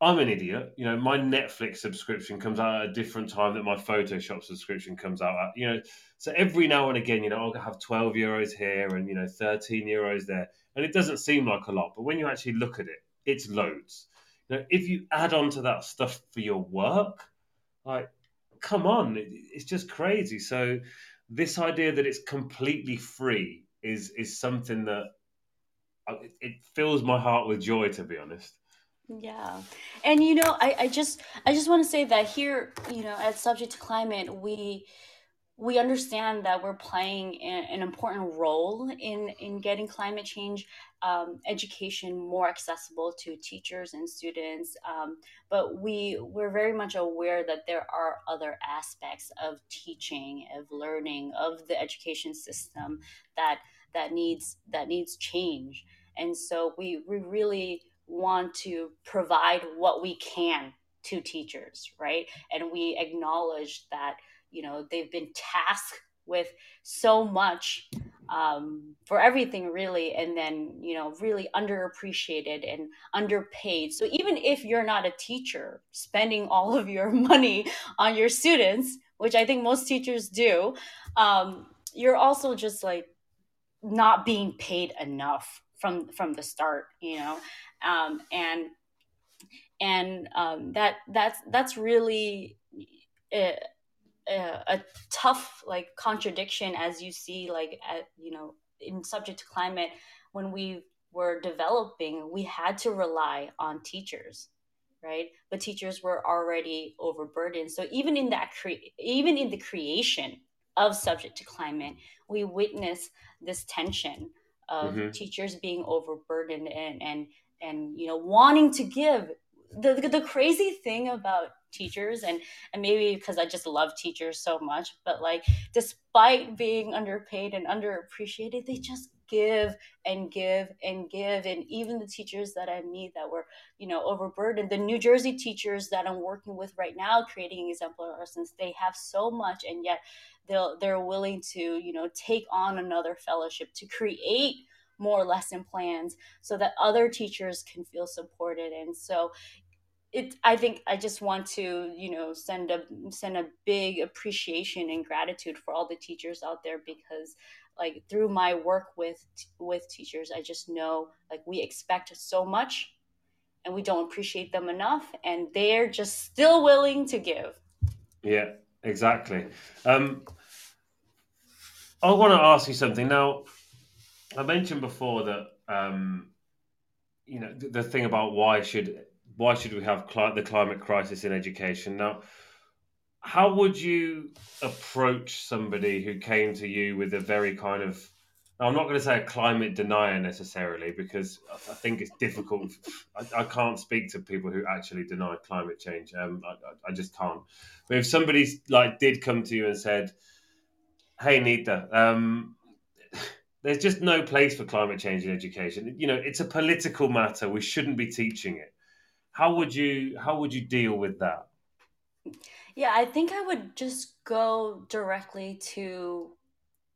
I'm an idiot. You know, my Netflix subscription comes out at a different time that my Photoshop subscription comes out at. You know, so every now and again, you know, I'll have 12 euros here and you know 13 euros there, and it doesn't seem like a lot, but when you actually look at it, it's loads. Know, if you add on to that stuff for your work, like, come on, it, it's just crazy. So, this idea that it's completely free is is something that uh, it fills my heart with joy to be honest yeah and you know i, I just i just want to say that here you know at subject to climate we we understand that we're playing an important role in in getting climate change um, education more accessible to teachers and students um, but we we're very much aware that there are other aspects of teaching of learning of the education system that that needs that needs change and so we, we really want to provide what we can to teachers, right? And we acknowledge that, you know, they've been tasked with so much um, for everything really and then you know really underappreciated and underpaid. So even if you're not a teacher spending all of your money on your students which i think most teachers do um, you're also just like not being paid enough from from the start you know? Um, and and um, that that's that's really a, a, a, tough like contradiction as you see like at, you know in subject to climate when we were developing we had to rely on teachers right? But teachers were already overburdened. So even in that cre- even in the creation of subject to climate we witness this tension of mm-hmm. teachers being overburdened and and and you know wanting to give. The, the crazy thing about teachers and and maybe because I just love teachers so much but like despite being underpaid and underappreciated they just give and give and give. And even the teachers that I meet that were you know overburdened the New Jersey teachers that I'm working with right now creating exemplar lessons they have so much and yet they'll they're willing to you know take on another fellowship to create more lesson plans so that other teachers can feel supported. And so it i think i just want to you know send a send a big appreciation and gratitude for all the teachers out there because like through my work with with teachers i just know like we expect so much and we don't appreciate them enough and they're just still willing to give. Yeah exactly. Um, i want to ask you something. Now i mentioned before that um, you know the, the, thing about why should why should we have the climate crisis in education now how would you approach somebody who came to you with a very kind of I'm not going to say a climate denier necessarily because I think it's difficult. I, I can't speak to people who actually deny climate change. Um, I, I, just can't. But if somebody like did come to you and said, "Hey, Nita, um, there's just no place for climate change in education. You know, it's a political matter. We shouldn't be teaching it." How would you How would you deal with that? Yeah, I think I would just go directly to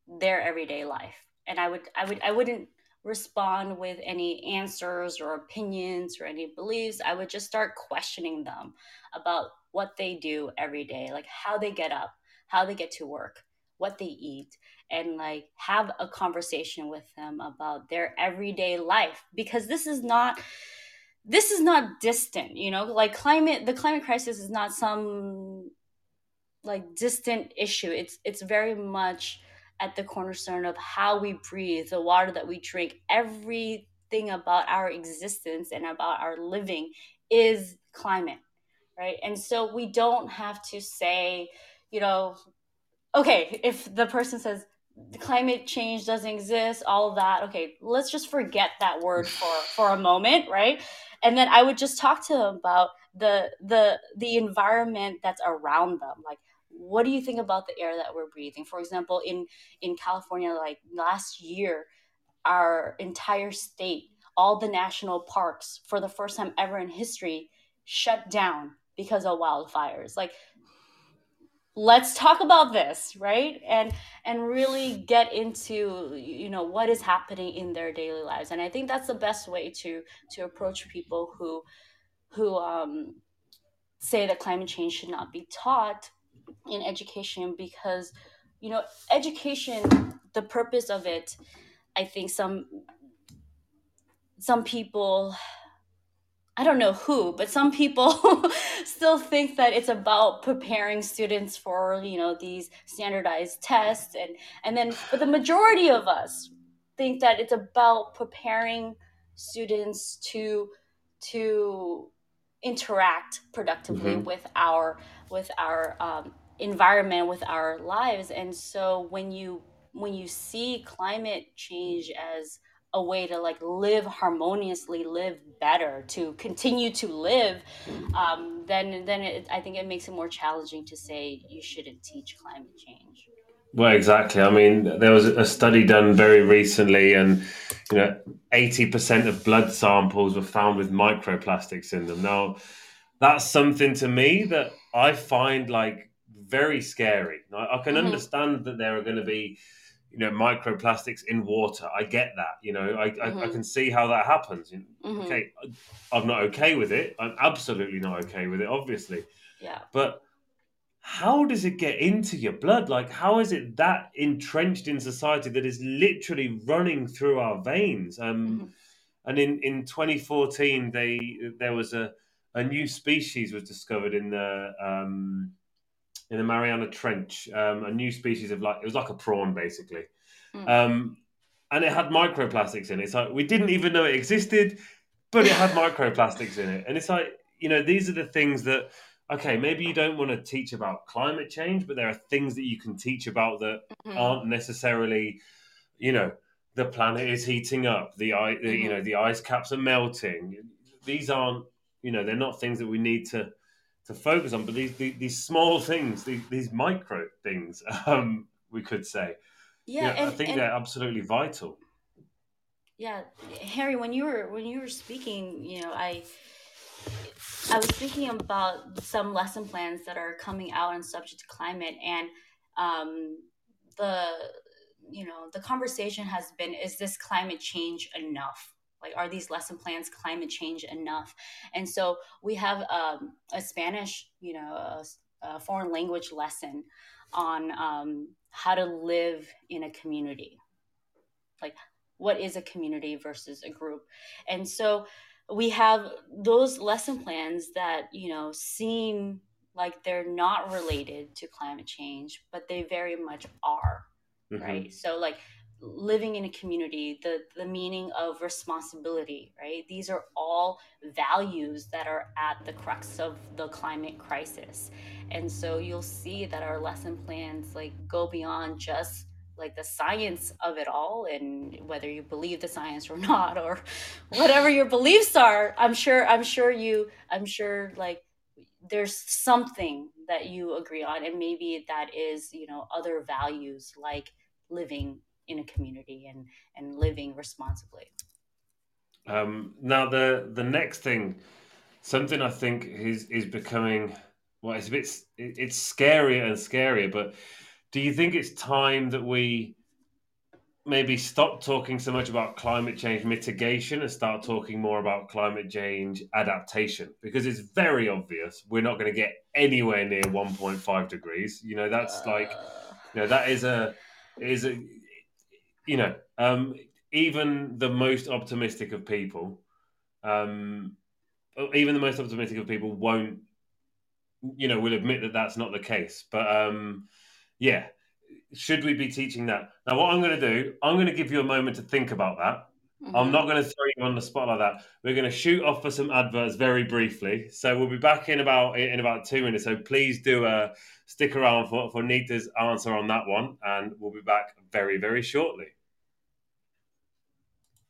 their everyday life and I would I would I wouldn't respond with any answers or opinions or any beliefs. I would just start questioning them about what they do every day, like how they get up, how they get to work, what they eat, and like have a conversation with them about their everyday life because this is not this is not distant, you know, like climate the climate crisis is not some like distant issue. It's it's very much at the cornerstone of how we breathe, the water that we drink, everything about our existence and about our living is climate, right? And so we don't have to say, you know, okay, if the person says the climate change doesn't exist, all of that, okay, let's just forget that word for for a moment, right? And then I would just talk to them about the the the environment that's around them, like what do you think about the air that we're breathing? For example in in california like last year our entire state all the national parks for the first time ever in history shut down because of wildfires. Like let's talk about this right? And and really get into you know what is happening in their daily lives. And i think that's the best way to to approach people who who um say that climate change should not be taught in education because you know education the purpose of it i think some some people I don't know who, but some people still think that it's about preparing students for, you know, these standardized tests and and then but the majority of us think that it's about preparing students to to interact productively mm-hmm. with our with our um, environment with our lives and so when you when you see climate change as a way to like live harmoniously live better to continue to live um, then then it, i think it makes it more challenging to say you shouldn't teach climate change well exactly i mean there was a study done very recently and you know 80% of blood samples were found with microplastics in them now that's something to me that i find like very scary. I, I can mm-hmm. understand that there are going to be, you know, microplastics in water. I get that. You know, I, mm-hmm. I, I, mm-hmm. can see how that happens. Mm-hmm. Okay, I'm not okay with it. I'm absolutely not okay with it. Obviously. Yeah. But how does it get into your blood? Like, how is it that entrenched in society that is literally running through our veins? Um, mm-hmm. and in in 2014, they there was a a new species was discovered in the um, in the Mariana Trench, um, a new species of like it was like a prawn basically, mm. um, and it had microplastics in it. So we didn't even know it existed, but it had microplastics in it, and it's like you know these are the things that okay maybe you don't want to teach about climate change, but there are things that you can teach about that mm-hmm. aren't necessarily you know the planet is heating up, the, mm-hmm. you know the ice caps are melting. These aren't you know they're not things that we need to to focus on, but these these, these small things, these, these micro things, um, we could say. Yeah, and, I think and, they're absolutely vital. Yeah, Harry, when you were when you were speaking, you know, I I was thinking about some lesson plans that are coming out on subject to climate, and um, the you know the conversation has been: is this climate change enough? Like are these lesson plans climate change enough? And so we have um, a spanish you know a, a foreign language lesson on um, how to live in a community. Like what is a community versus a group? And so we have those lesson plans that you know seem like they're not related to climate change but they very much are mm-hmm. right? So like living in a community the the meaning of responsibility right? These are all values that are at the crux of the climate crisis. And so you'll see that our lesson plans like go beyond just like the science of it all. And whether you believe the science or not or whatever your beliefs are i'm sure i'm sure you i'm sure like there's something that you agree on. And maybe that is you know other values like living in a community and and living responsibly. Um now the the next thing something i think is is becoming well it's a bit it's scarier and scarier but do you think it's time that we maybe stop talking so much about climate change mitigation and start talking more about climate change adaptation? Because it's very obvious we're not going to get anywhere near 1.5 degrees. You know that's uh... like you know that is a is a you know um even the most optimistic of people um even the most optimistic of people won't you know will admit that that's not the case but um yeah, should we be teaching that? Now, what I'm going to do, I'm going to give you a moment to think about that. Mm-hmm. I'm not going to throw you on the spot like that. We're going to shoot off for some adverts very briefly. So we'll be back in about in about two minutes. So please do uh, stick around for, for Nita's answer on that one, and we'll be back very very shortly.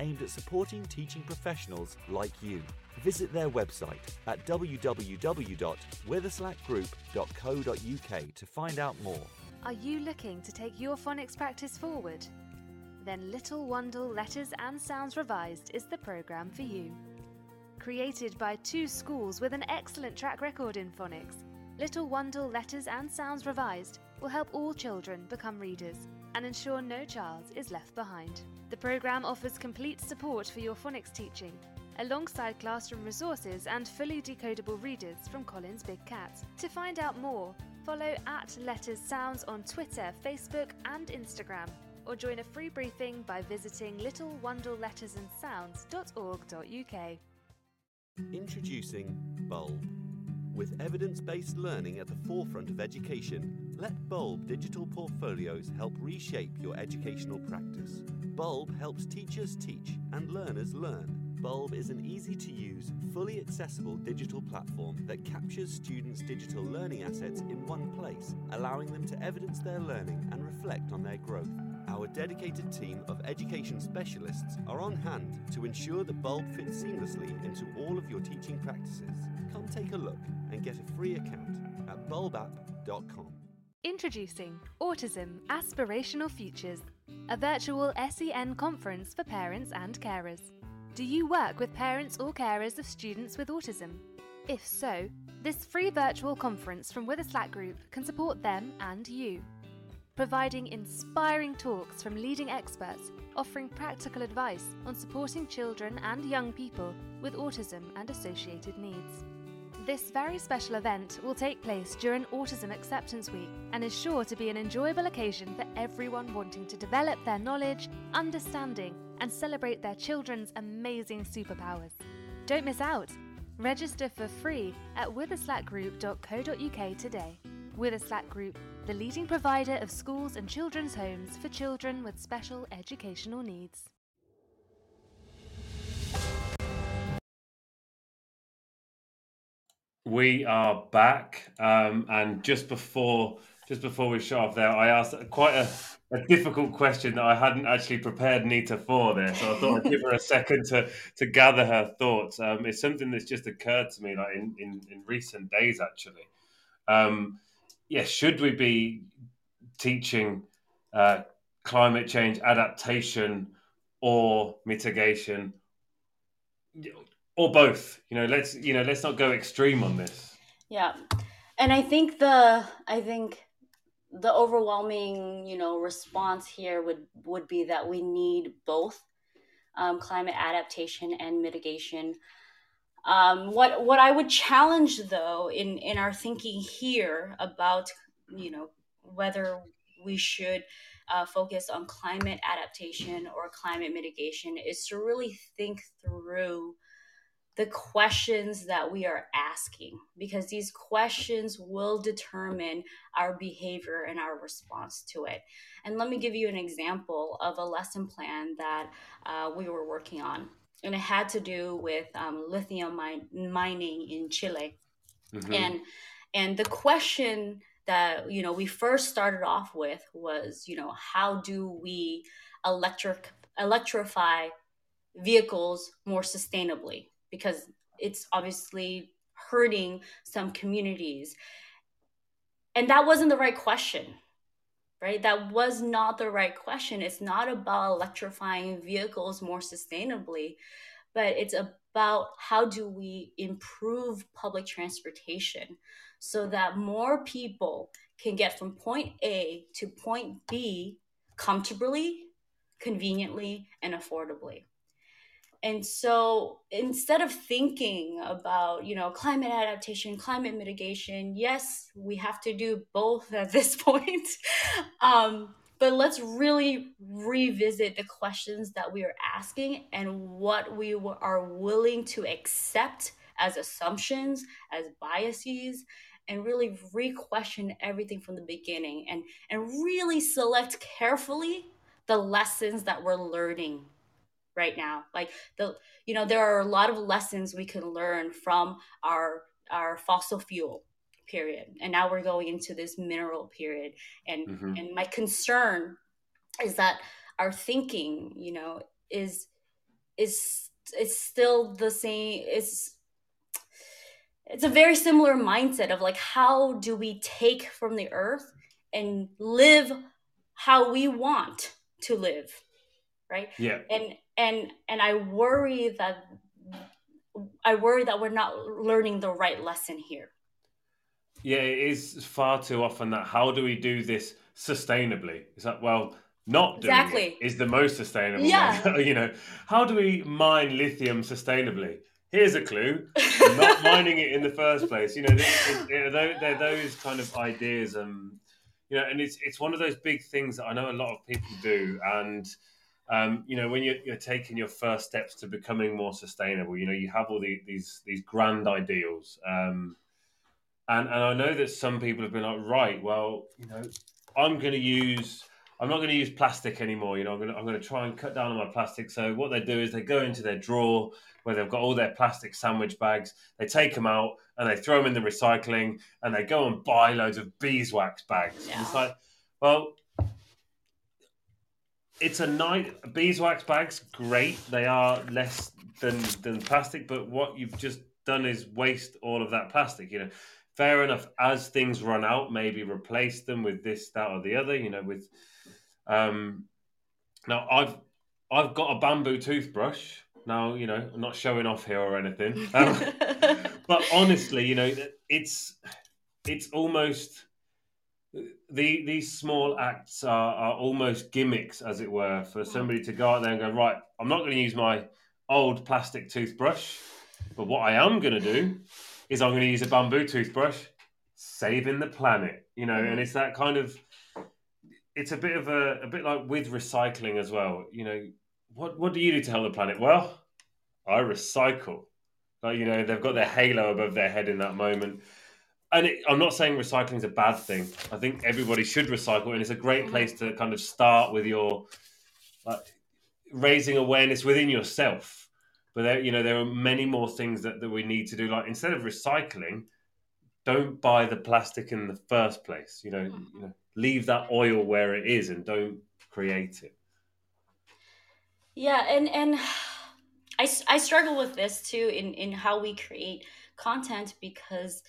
aimed at supporting teaching professionals like you. Visit their website at www.witherslackgroup.co.uk to find out more. Are you looking to take your phonics practice forward? Then Little Wandle Letters and Sounds Revised is the programme for you. Created by two schools with an excellent track record in phonics, Little Wandle Letters and Sounds Revised will help all children become readers and ensure no child is left behind. The programme offers complete support for your phonics teaching, alongside classroom resources and fully decodable readers from Collins Big Cat. To find out more, Follow at Letters Sounds on Twitter, Facebook, and Instagram, or join a free briefing by visiting littlewandlelettersandsounds.org.uk. Introducing Bulb. With evidence based learning at the forefront of education, let Bulb digital portfolios help reshape your educational practice. Bulb helps teachers teach and learners learn Bulb is an easy to use, fully accessible digital platform that captures students' digital learning assets in one place, allowing them to evidence their learning and reflect on their growth. Our dedicated team of education specialists are on hand to ensure the Bulb fits seamlessly into all of your teaching practices. Come take a look and get a free account at bulbapp.com. Introducing Autism Aspirational Futures, a virtual SEN conference for parents and carers. Do you work with parents or carers of students with autism? If so, this free virtual conference from Witherslack Group can support them and you. Providing inspiring talks from leading experts offering practical advice on supporting children and young people with autism and associated needs. This very special event will take place during Autism Acceptance Week and is sure to be an enjoyable occasion for everyone wanting to develop their knowledge, understanding, and celebrate their children's amazing superpowers. Don't miss out! Register for free at witherslackgroup.co.uk today. Witherslack Group, the leading provider of schools and children's homes for children with special educational needs. We are back, um, and just before just before we shut off there, I asked quite a, a difficult question that I hadn't actually prepared Nita for there, so I thought I'd give her a second to to gather her thoughts. Um, it's something that's just occurred to me like in in, in recent days actually. Um, yeah, should we be teaching uh, climate change adaptation or mitigation or both. You know, let's you know, let's not go extreme on this. Yeah, and I think the I think the overwhelming you know response here would would be that we need both um, climate adaptation and mitigation. Um, what what I would challenge though in in our thinking here about you know whether we should uh, focus on climate adaptation or climate mitigation is to really think through the questions that we are asking because these questions will determine our behavior and our response to it. And let me give you an example of a lesson plan that uh, we were working on. And it had to do with um, lithium min- mining in Chile. Mm-hmm. And and the question that you know we first started off with was you know how do we electric electrify vehicles more sustainably because it's obviously hurting some communities. And that wasn't the right question, right? That was not the right question. It's not about electrifying vehicles more sustainably, but it's about how do we improve public transportation so that more people can get from point A to point B comfortably, conveniently, and affordably and so instead of thinking about you know climate adaptation climate mitigation yes we have to do both at this point. Um, but let's really revisit the questions that we are asking and what we are willing to accept as assumptions as biases and really re-question everything from the beginning and and really select carefully the lessons that we're learning right now. Like the you know there are a lot of lessons we can learn from our our fossil fuel period. And now we're going into this mineral period. And mm-hmm. and my concern is that our thinking you know is is is still the same it's it's a very similar mindset of like how do we take from the earth and live how we want to live right? Yeah. And and and i worry that i worry that we're not learning the right lesson here. Yeah it is far too often that how do we do this sustainably? Is that well not doing exactly. it is the most sustainable yeah. you know. How do we mine lithium sustainably? Here's a clue. Not mining it in the first place you know they're, they're those kind of ideas and you know and it's it's one of those big things that i know a lot of people do and um, you know, when you're, you're, taking your first steps to becoming more sustainable, you know, you have all the, these these grand ideals, um, and and I know that some people have been like, right, well, you know, I'm going to use, I'm not going to use plastic anymore. You know, I'm going to I'm going to try and cut down on my plastic. So what they do is they go into their drawer where they've got all their plastic sandwich bags, they take them out and they throw them in the recycling, and they go and buy loads of beeswax bags. Yeah. It's like, well, it's a nice beeswax bags. Great, they are less than than plastic. But what you've just done is waste all of that plastic. You know, fair enough. As things run out, maybe replace them with this, that, or the other. You know, with um. Now I've I've got a bamboo toothbrush. Now you know I'm not showing off here or anything. Um, but honestly, you know, it's it's almost the these small acts are, are almost gimmicks, as it were, for somebody to go out there and go, right, I'm not going to use my old plastic toothbrush, but what I am going to do is I'm going to use a bamboo toothbrush, saving the planet, you know, and mm-hmm. it's that kind of, it's a bit of a, a bit like with recycling as well, you know, what, what do you do to help the planet? Well, I recycle. Like, you know, they've got their halo above their head in that moment and it, I'm not saying recycling is a bad thing. I think everybody should recycle, and it's a great mm-hmm. place to kind of start with your like, raising awareness within yourself. But there, you know, there are many more things that, that we need to do. Like instead of recycling, don't buy the plastic in the first place. You know, mm-hmm. you know, leave that oil where it is, and don't create it. Yeah, and and I I struggle with this too in in how we create content because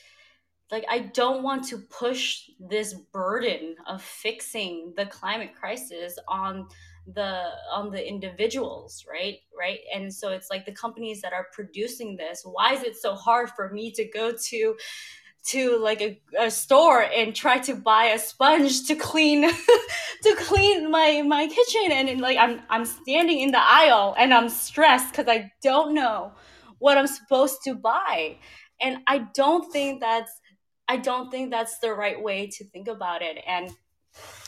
like i don't want to push this burden of fixing the climate crisis on the on the individuals right? Right? And so it's like the companies that are producing this why is it so hard for me to go to to like a, a store and try to buy a sponge to clean to clean my my kitchen? And like I'm I'm standing in the aisle and I'm stressed cuz I don't know what I'm supposed to buy. And I don't think that's I don't think that's the right way to think about it. And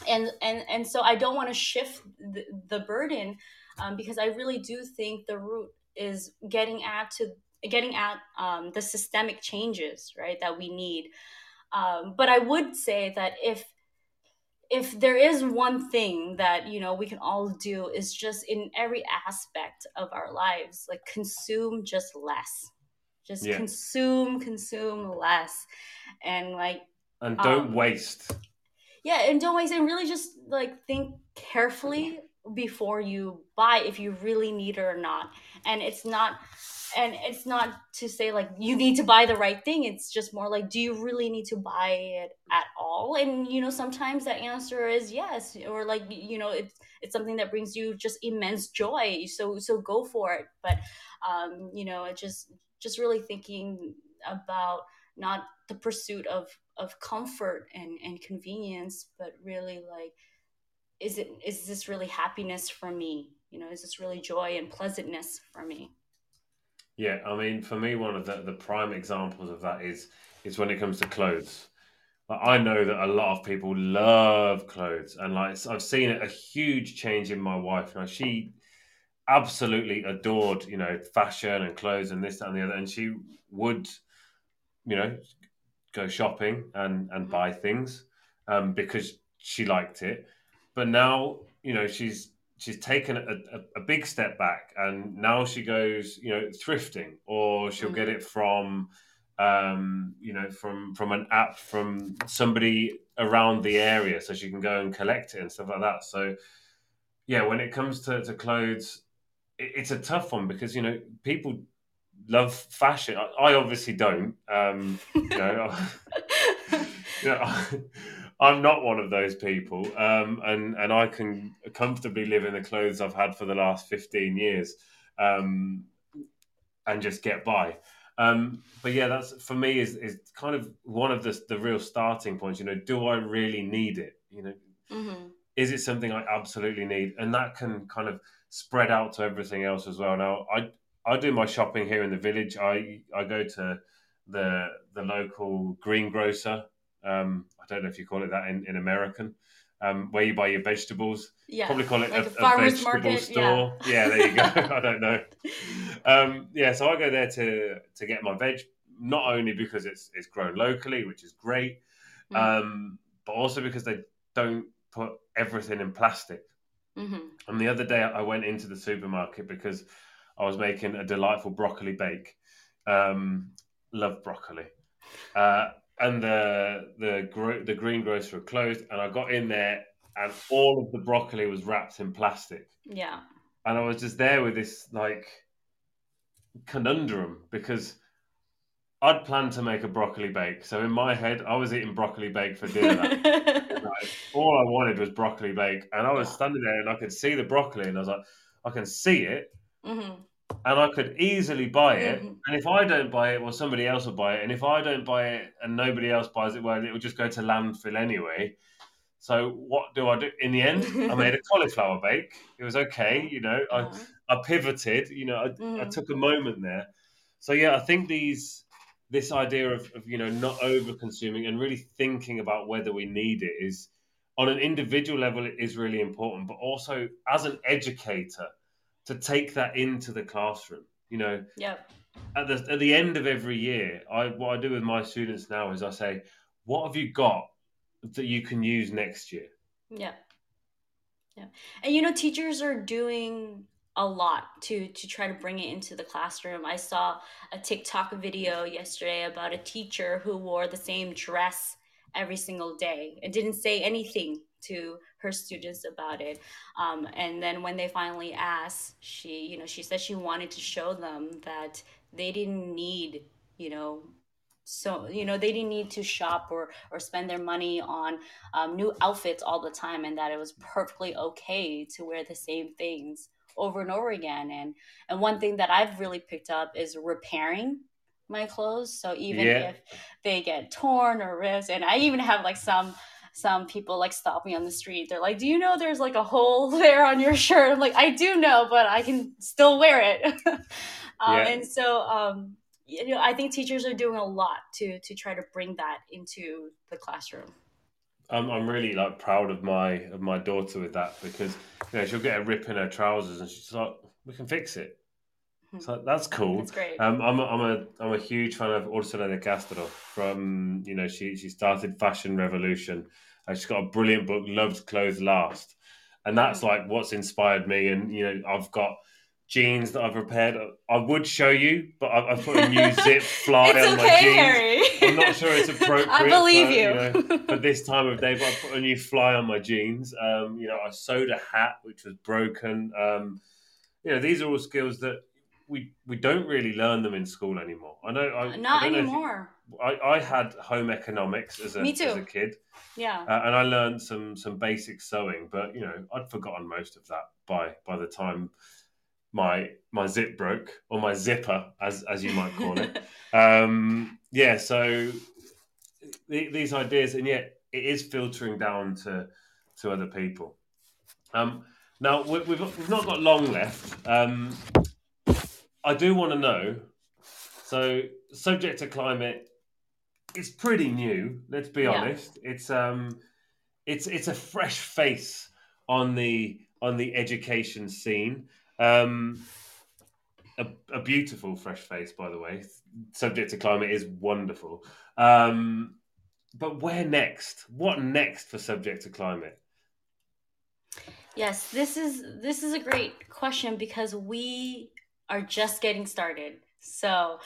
and and and so I don't want to shift the, the burden um, because I really do think the root is getting at to getting at um, the systemic changes right that we need. Um, but i would say that if if there is one thing that you know we can all do is just in every aspect of our lives like consume just less. Just yeah. consume consume less and like and don't um, waste. Yeah and don't waste and really just like think carefully before you buy if you really need it or not. And it's not and it's not to say like you need to buy the right thing. It's just more like do you really need to buy it at all? And you know sometimes the answer is yes or like you know it's it's something that brings you just immense joy. So so go for it. But um you know it just just really thinking about not the pursuit of of comfort and and convenience but really like is it is this really happiness for me you know is this really joy and pleasantness for me yeah, I mean, for me, one of the, the prime examples of that is is when it comes to clothes. Like, I know that a lot of people love clothes, and like I've seen a huge change in my wife. Now she absolutely adored, you know, fashion and clothes and this, that, and the other, and she would, you know, go shopping and and mm-hmm. buy things um, because she liked it. But now, you know, she's she's taken a, a, a, big step back and now she goes you know thrifting or she'll mm. get it from um, you know from from an app from somebody around the area so she can go and collect it and stuff like that so yeah when it comes to, to clothes it, it's a tough one because you know people love fashion i, I obviously don't um, you know, you know I'm not one of those people, um, and and I can comfortably live in the clothes I've had for the last 15 years, um, and just get by. Um, but yeah, that's for me is is kind of one of the the real starting points. You know, do I really need it? You know, mm-hmm. is it something I absolutely need? And that can kind of spread out to everything else as well. Now, I I do my shopping here in the village. I I go to the the local greengrocer um, I don't know if you call it that in, in American, um, where you buy your vegetables. Yeah. Probably call it like a, a, vegetable market, store. Yeah. yeah. there you go. I don't know. Um, yeah, so I go there to to get my veg, not only because it's it's grown locally, which is great, mm. um, but also because they don't put everything in plastic. Mm-hmm. And the other day I went into the supermarket because I was making a delightful broccoli bake. Um, love broccoli. Uh, and the the the greengrocer closed, and I got in there, and all of the broccoli was wrapped in plastic. Yeah. And I was just there with this like conundrum because I'd planned to make a broccoli bake. So in my head, I was eating broccoli bake for dinner. like, all I wanted was broccoli bake, and I was standing there, and I could see the broccoli, and I was like, I can see it. Mm-hmm and I could easily buy it. Mm-hmm. And if I don't buy it, well, somebody else will buy it. And if I don't buy it and nobody else buys it, well, it will just go to landfill anyway. So what do I do? In the end, I made a cauliflower bake. It was okay, you know. I uh-huh. I pivoted, you know. I, mm. I, took a moment there. So yeah, I think these this idea of, of you know not over consuming and really thinking about whether we need it is on an individual level it is really important, but also as an educator to take that into the classroom. You know, yeah. At the at the end of every year, I what I do with my students now is I say, "What have you got that you can use next year?" Yeah, yeah, and you know, teachers are doing a lot to to try to bring it into the classroom. I saw a TikTok video yesterday about a teacher who wore the same dress every single day and didn't say anything to her students about it. Um, and then when they finally asked, she, you know, she said she wanted to show them that they didn't need, you know, so you know they didn't need to shop or or spend their money on um, new outfits all the time and that it was perfectly okay to wear the same things over and over again and and one thing that i've really picked up is repairing my clothes so even yeah. if they get torn or ripped and i even have like some some people like stop me on the street. They're like do you know there's like a hole there on your shirt? I'm like i do know but i can still wear it. Um, yeah. and so um you know i think teachers are doing a lot to to try to bring that into the classroom. I'm, I'm really like proud of my of my daughter with that because you know she'll get a rip in her trousers and she's like we can fix it so that's cool. That's great. Um, I'm a, I'm a I'm a huge fan of Orsola de Castro. From you know, she she started Fashion Revolution. Uh, she's got a brilliant book, "Loved Clothes Last," and that's mm. like what's inspired me. And you know, I've got jeans that I've repaired. I would show you, but I've, I've put a new zip fly on okay, my jeans. Harry. I'm not sure it's appropriate. I believe for, you. you know, for this time of day, but I put a new fly on my jeans. Um, you know, I sewed a hat which was broken. Um, you know, these are all skills that we we don't really learn them in school anymore. I know. I, Not I anymore. You, I, I had home economics as a Me too. as a kid. Yeah. Uh, and I learned some some basic sewing, but you know I'd forgotten most of that by by the time my my zip broke or my zipper as as you might call it. um, yeah. So th- these ideas, and yet it is filtering down to to other people. Um, now we've, we've not got long left. Um, I do want to know. So, subject to climate it's pretty new. Let's be yeah. honest. It's um, it's it's a fresh face on the on the education scene. Um, a, a beautiful fresh face, by the way. Subject to climate is wonderful. Um, but where next? What next for subject to climate? Yes, this is this is a great question because we are just getting started. So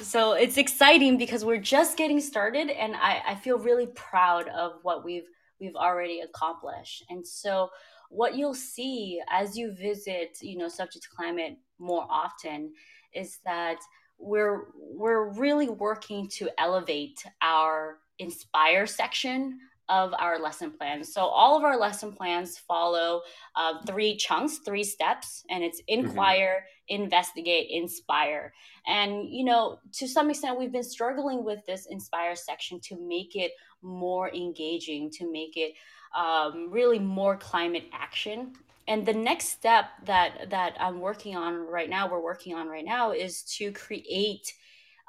so it's exciting because we're just getting started and I, I feel really proud of what we've we've already accomplished. And so what you'll see as you visit, you know, subject to climate more often is that we're we're really working to elevate our inspire section of our lesson plans. So all of our lesson plans follow uh, three chunks, three steps, and it's mm-hmm. inquire, mm-hmm. investigate, inspire. And you know, to some extent, we've been struggling with this inspire section to make it more engaging, to make it um, really more climate action. And the next step that that I'm working on right now, we're working on right now, is to create.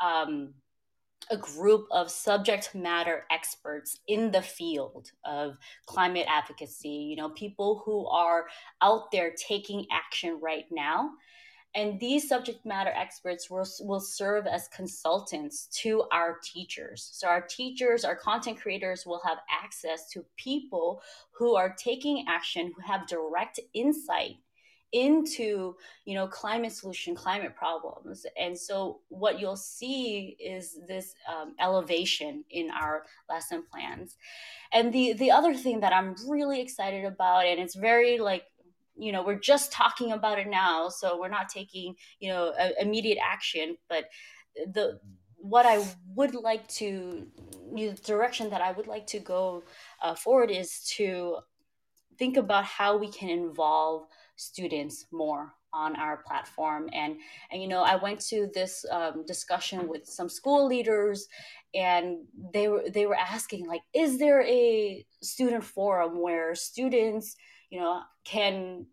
Um, a group of subject matter experts in the field of climate advocacy, you know, people who are out there taking action right now. And these subject matter experts will, will serve as consultants to our teachers. So, our teachers, our content creators will have access to people who are taking action, who have direct insight into you know climate solution climate problems. And so what you'll see is this um, elevation in our lesson plans. And the the other thing that i'm really excited about and it's very like you know we're just talking about it now so we're not taking you know a, immediate action but the what i would like to the direction that i would like to go uh, forward is to think about how we can involve students more on our platform. And and you know i went to this um, discussion with some school leaders and they were they were asking like is there a student forum where students you know can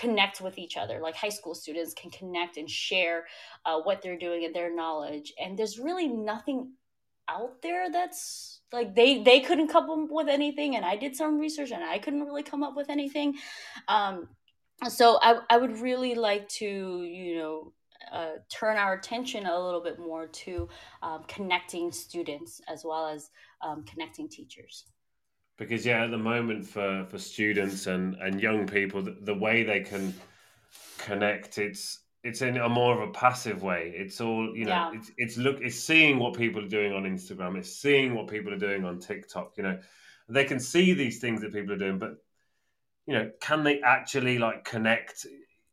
connect with each other? Like high school students can connect and share uh, what they're doing and their knowledge. And there's really nothing out there that's like they they couldn't come up with anything and i did some research and i couldn't really come up with anything. Um, so I, I would really like to you know uh, turn our attention a little bit more to um, connecting students as well as um, connecting teachers. Because yeah at the moment for for students and and young people the, the way they can connect it's it's in a more of a passive way it's all you know yeah. it's it's look it's seeing what people are doing on instagram it's seeing what people are doing on tiktok you know they can see these things that people are doing but you know, can they actually like connect?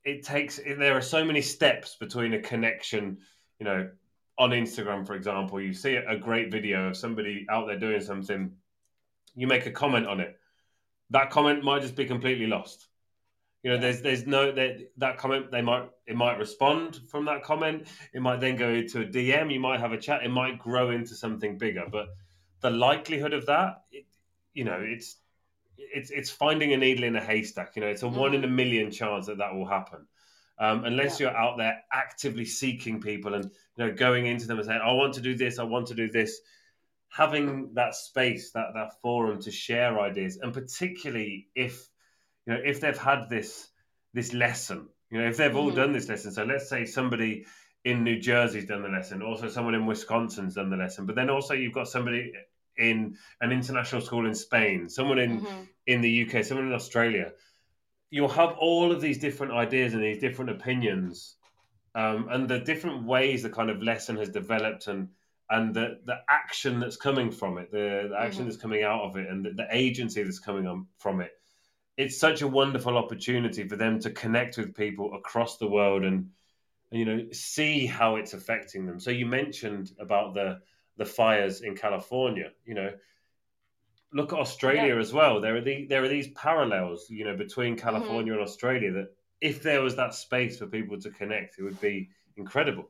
It takes there are so many steps between a connection, you know, on Instagram, for example, you see a great video of somebody out there doing something, you make a comment on it. That comment might just be completely lost. You know, there's there's no that that comment they might it might respond from that comment. It might then go to a DM. You might have a chat. It might grow into something bigger. But the likelihood of that, it, you know, it's it's it's finding a needle in a haystack. You know, it's a one in a million chance that that will happen. Um, unless yeah. you're out there actively seeking people and you know going into them and saying, "I want to do this. I want to do this." Having that space, that that forum to share ideas, and particularly if you know if they've had this this lesson, you know, if they've all mm-hmm. done this lesson. So let's say somebody in New Jersey's done the lesson, also someone in Wisconsin's done the lesson, but then also you've got somebody in an international school in Spain, someone in mm-hmm. in the UK, someone in Australia. You'll have all of these different ideas and these different opinions, um, and the different ways the kind of lesson has developed and and the the action that's coming from it, the, the action mm-hmm. that's coming out of it, and the, the agency that's coming on from it. It's such a wonderful opportunity for them to connect with people across the world and you know see how it's affecting them. So you mentioned about the the fires in California. You know, look at Australia yeah. as well. There are the, there are these parallels, you know, between mm-hmm. California mm-hmm. and Australia. That if there was that space for people to connect, it would be incredible.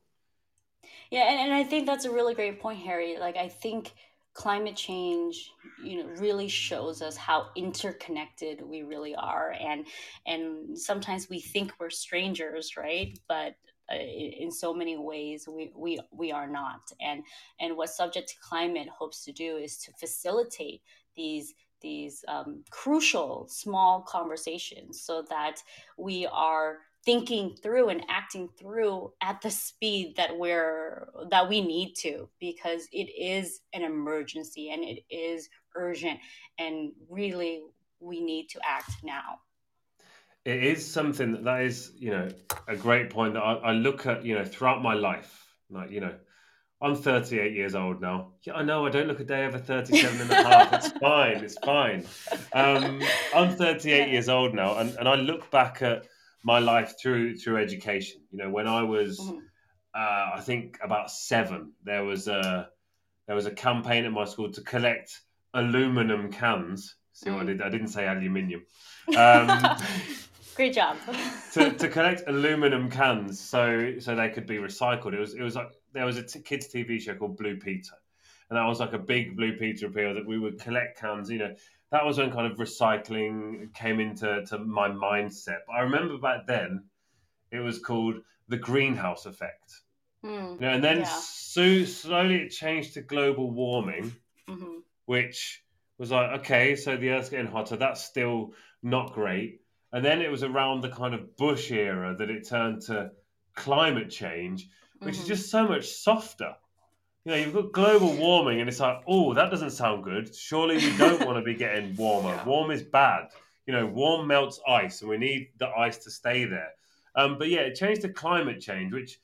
Yeah, and, and I think that's a really great point, Harry. Like, I think climate change you know really shows us how interconnected we really are and and sometimes we think we're strangers right? But uh, in so many ways we, we we are not. And and what subject to climate hopes to do is to facilitate these these um, crucial small conversations so that we are thinking through and acting through at the speed that we're that we need to because it is an emergency and it is urgent and really we need to act now. It is something that that is you know a great point that I, I, look at you know throughout my life. Like you know i'm 38 years old now. Yeah i know i don't look a day over 37 and a half. It's fine it's fine. Um, i'm 38 yeah. years old now and, and i look back at my life through through education you know when i was mm-hmm. uh, i think about seven there was a there was a campaign at my school to collect aluminum cans see what i mm. did i didn't say aluminium um, Great job. to, to collect aluminum cans so so they could be recycled. It was it was like there was a t- kids TV show called Blue Peter, and that was like a big Blue Peter appeal that we would collect cans. You know, that was when kind of recycling came into to my mindset. But I remember back then, it was called the greenhouse effect. Mm, you know, and then yeah. so, slowly it changed to global warming, mm-hmm. which was like okay, so the Earth's getting hotter. That's still not great and then it was around the kind of Bush era that it turned to climate change, which mm-hmm. is just so much softer. You know, you've got global warming, and it's like, oh, that doesn't sound good. Surely we don't want to be getting warmer. Yeah. Warm is bad. You know, warm melts ice, and we need the ice to stay there. Um, but yeah, it changed to climate change, which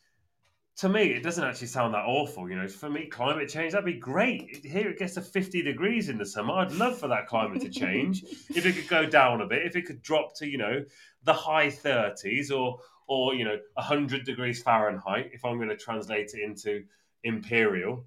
to me, it doesn't actually sound that awful. You know, for me, climate change, that'd be great. Here it gets to 50 degrees in the summer. I'd love for that climate to change. if it could go down a bit, if it could drop to, you know, the high 30s or, or you know, 100 degrees Fahrenheit, if I'm going to translate it into imperial.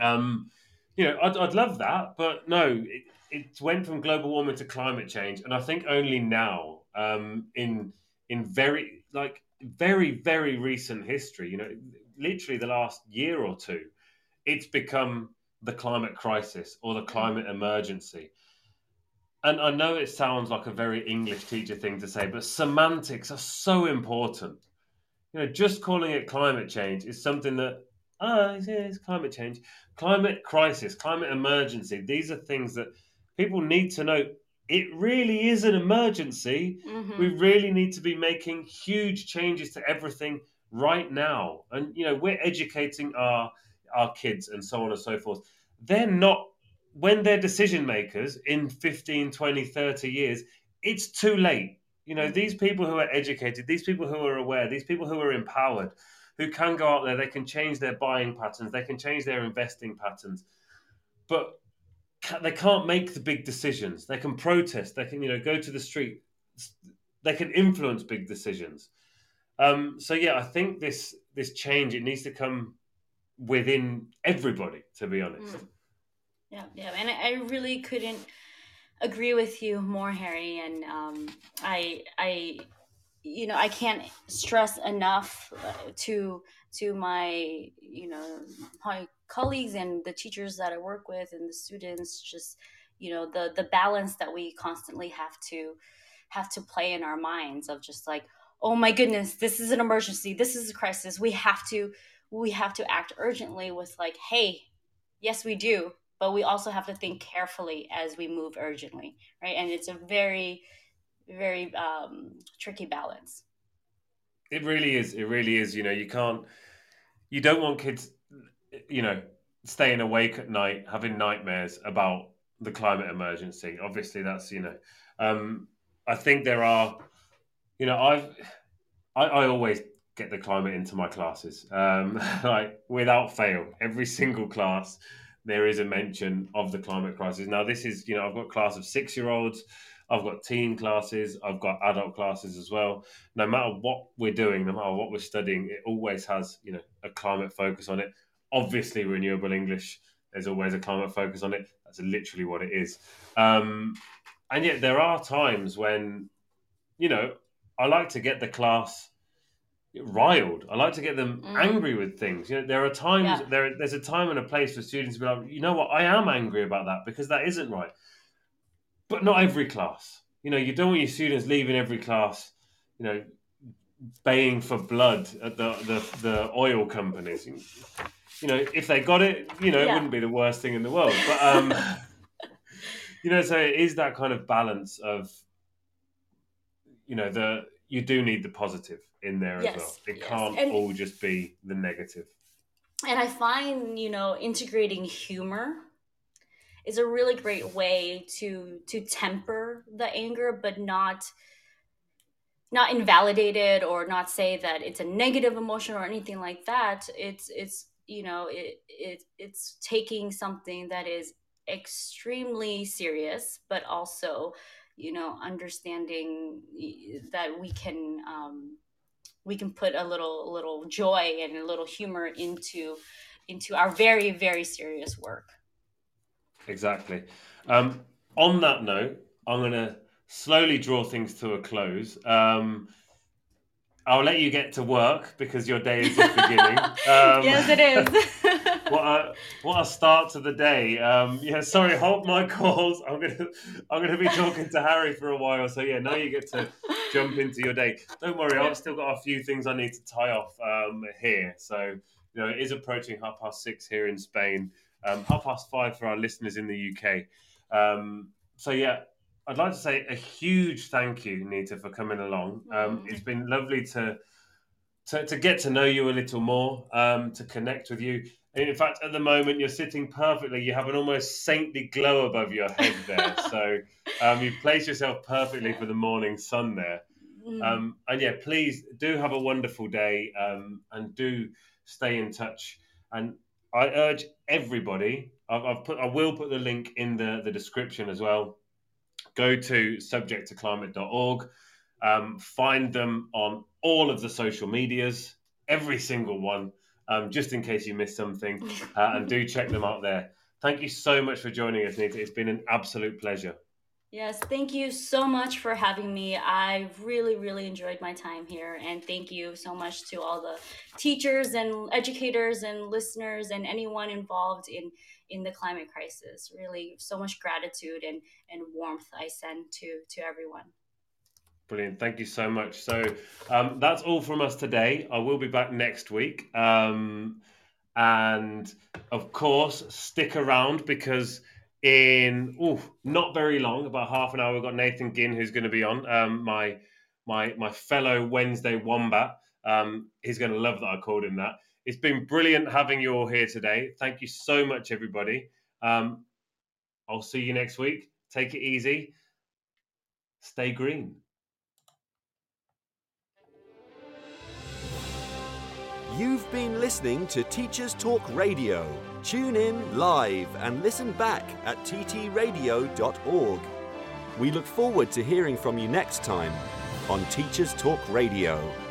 Um, you know, I'd, I'd love that. But no, it, it went from global warming to climate change. And I think only now, um, in in very, like, very, very recent history, you know, literally the last year or two, it's become the climate crisis or the climate emergency. And I know it sounds like a very English teacher thing to say, but semantics are so important. You know, just calling it climate change is something that, ah, oh, it's, it's climate change, climate crisis, climate emergency. These are things that people need to know it really is an emergency. Mm-hmm. We really need to be making huge changes to everything right now. And you know, we're educating our our kids and so on and so forth. They're not when they're decision makers in 15, 20, 30 years, it's too late. You know, these people who are educated, these people who are aware, these people who are empowered, who can go out there, they can change their buying patterns, they can change their investing patterns. But they can't make the big decisions. They can protest. They can you know go to the street. They can influence big decisions. Um, so yeah, I think this this change it needs to come within everybody, to be honest. Mm. Yeah, yeah, and I really couldn't agree with you more, Harry. And um, I, I, you know, I can't stress enough uh, to to my, you know, my colleagues and the teachers that I work with and the students, just you know, the the balance that we constantly have to have to play in our minds of just like, oh my goodness, this is an emergency, this is a crisis, we have to we have to act urgently with like, hey, yes, we do, but we also have to think carefully as we move urgently, right? And it's a very, very um, tricky balance. It really is. It really is. You know, you can't, you don't want kids, you know, staying awake at night having nightmares about the climate emergency. Obviously, that's you know, um, I think there are, you know, I've, I, I always get the climate into my classes, um, like without fail, every single class there is a mention of the climate crisis. Now, this is, you know, I've got class of six year olds, I've got teen classes, I've got adult classes as well. No matter what we're doing, no matter what we're studying, it always has, you know, a climate focus on it. Obviously, renewable English, there's always a climate focus on it. That's literally what it is. Um, and yet, there are times when, you know, I like to get the class riled. I like to get them mm. angry with things. You know, there are times yeah. there there's a time and a place for students to be like, you know what, I am angry about that because that isn't right. But not every class. You know, you don't want your students leaving every class, you know, baying for blood at the the, the oil companies. You know, if they got it, you know, yeah. it wouldn't be the worst thing in the world. But um you know, so it is that kind of balance of you know, the you do need the positive in there yes, as well. It yes. can't and, all just be the negative. And I find, you know, integrating humor is a really great way to to temper the anger but not not invalidate it or not say that it's a negative emotion or anything like that. It's it's you know it, it it's taking something that is extremely serious but also you know understanding that we can um, we can put a little little joy and a little humor into into our very very serious work exactly um, on that note i'm going to slowly draw things to a close um, I'll let you get to work because your day is just beginning. Um, yes, it is. what a what a start to the day. Um, yeah, sorry, hold my calls. I'm gonna I'm gonna be talking to Harry for a while. So yeah, now you get to jump into your day. Don't worry, I've still got a few things I need to tie off um, here. So you know, it is approaching half past six here in Spain. Um, half past five for our listeners in the UK. Um, so yeah, I'd like to say a huge thank you, Nita, for coming along. Um, mm. It's been lovely to, to, to get to know you a little more, um, to connect with you. And in fact, at the moment, you're sitting perfectly. You have an almost saintly glow above your head there. so um, you've placed yourself perfectly for the morning sun there. Mm. Um, and yeah, please do have a wonderful day um, and do stay in touch. And I urge everybody. I've, I've, put. I will put the link in the, the description as well go to subjecttoclimate.org, um, find them on all of the social medias, every single one, um, just in case you missed something, uh, and do check them out there. Thank you so much for joining us, Nita. It's been an absolute pleasure. Yes, thank you so much for having me. I really, really enjoyed my time here. And thank you so much to all the teachers and educators and listeners and anyone involved in in the climate crisis. Really, so much gratitude and, and warmth I send to, to everyone. Brilliant. Thank you so much. So um, that's all from us today. I will be back next week. Um, and of course, stick around because in ooh, not very long, about half an hour, we've got Nathan Ginn who's going to be on. Um, my my my fellow Wednesday wombat. Um, he's going to love that I called him that. It's been brilliant having you all here today. Thank you so much, everybody. Um, I'll see you next week. Take it easy. Stay green. You've been listening to Teachers Talk Radio. Tune in live and listen back at ttradio.org. We look forward to hearing from you next time on Teachers Talk Radio.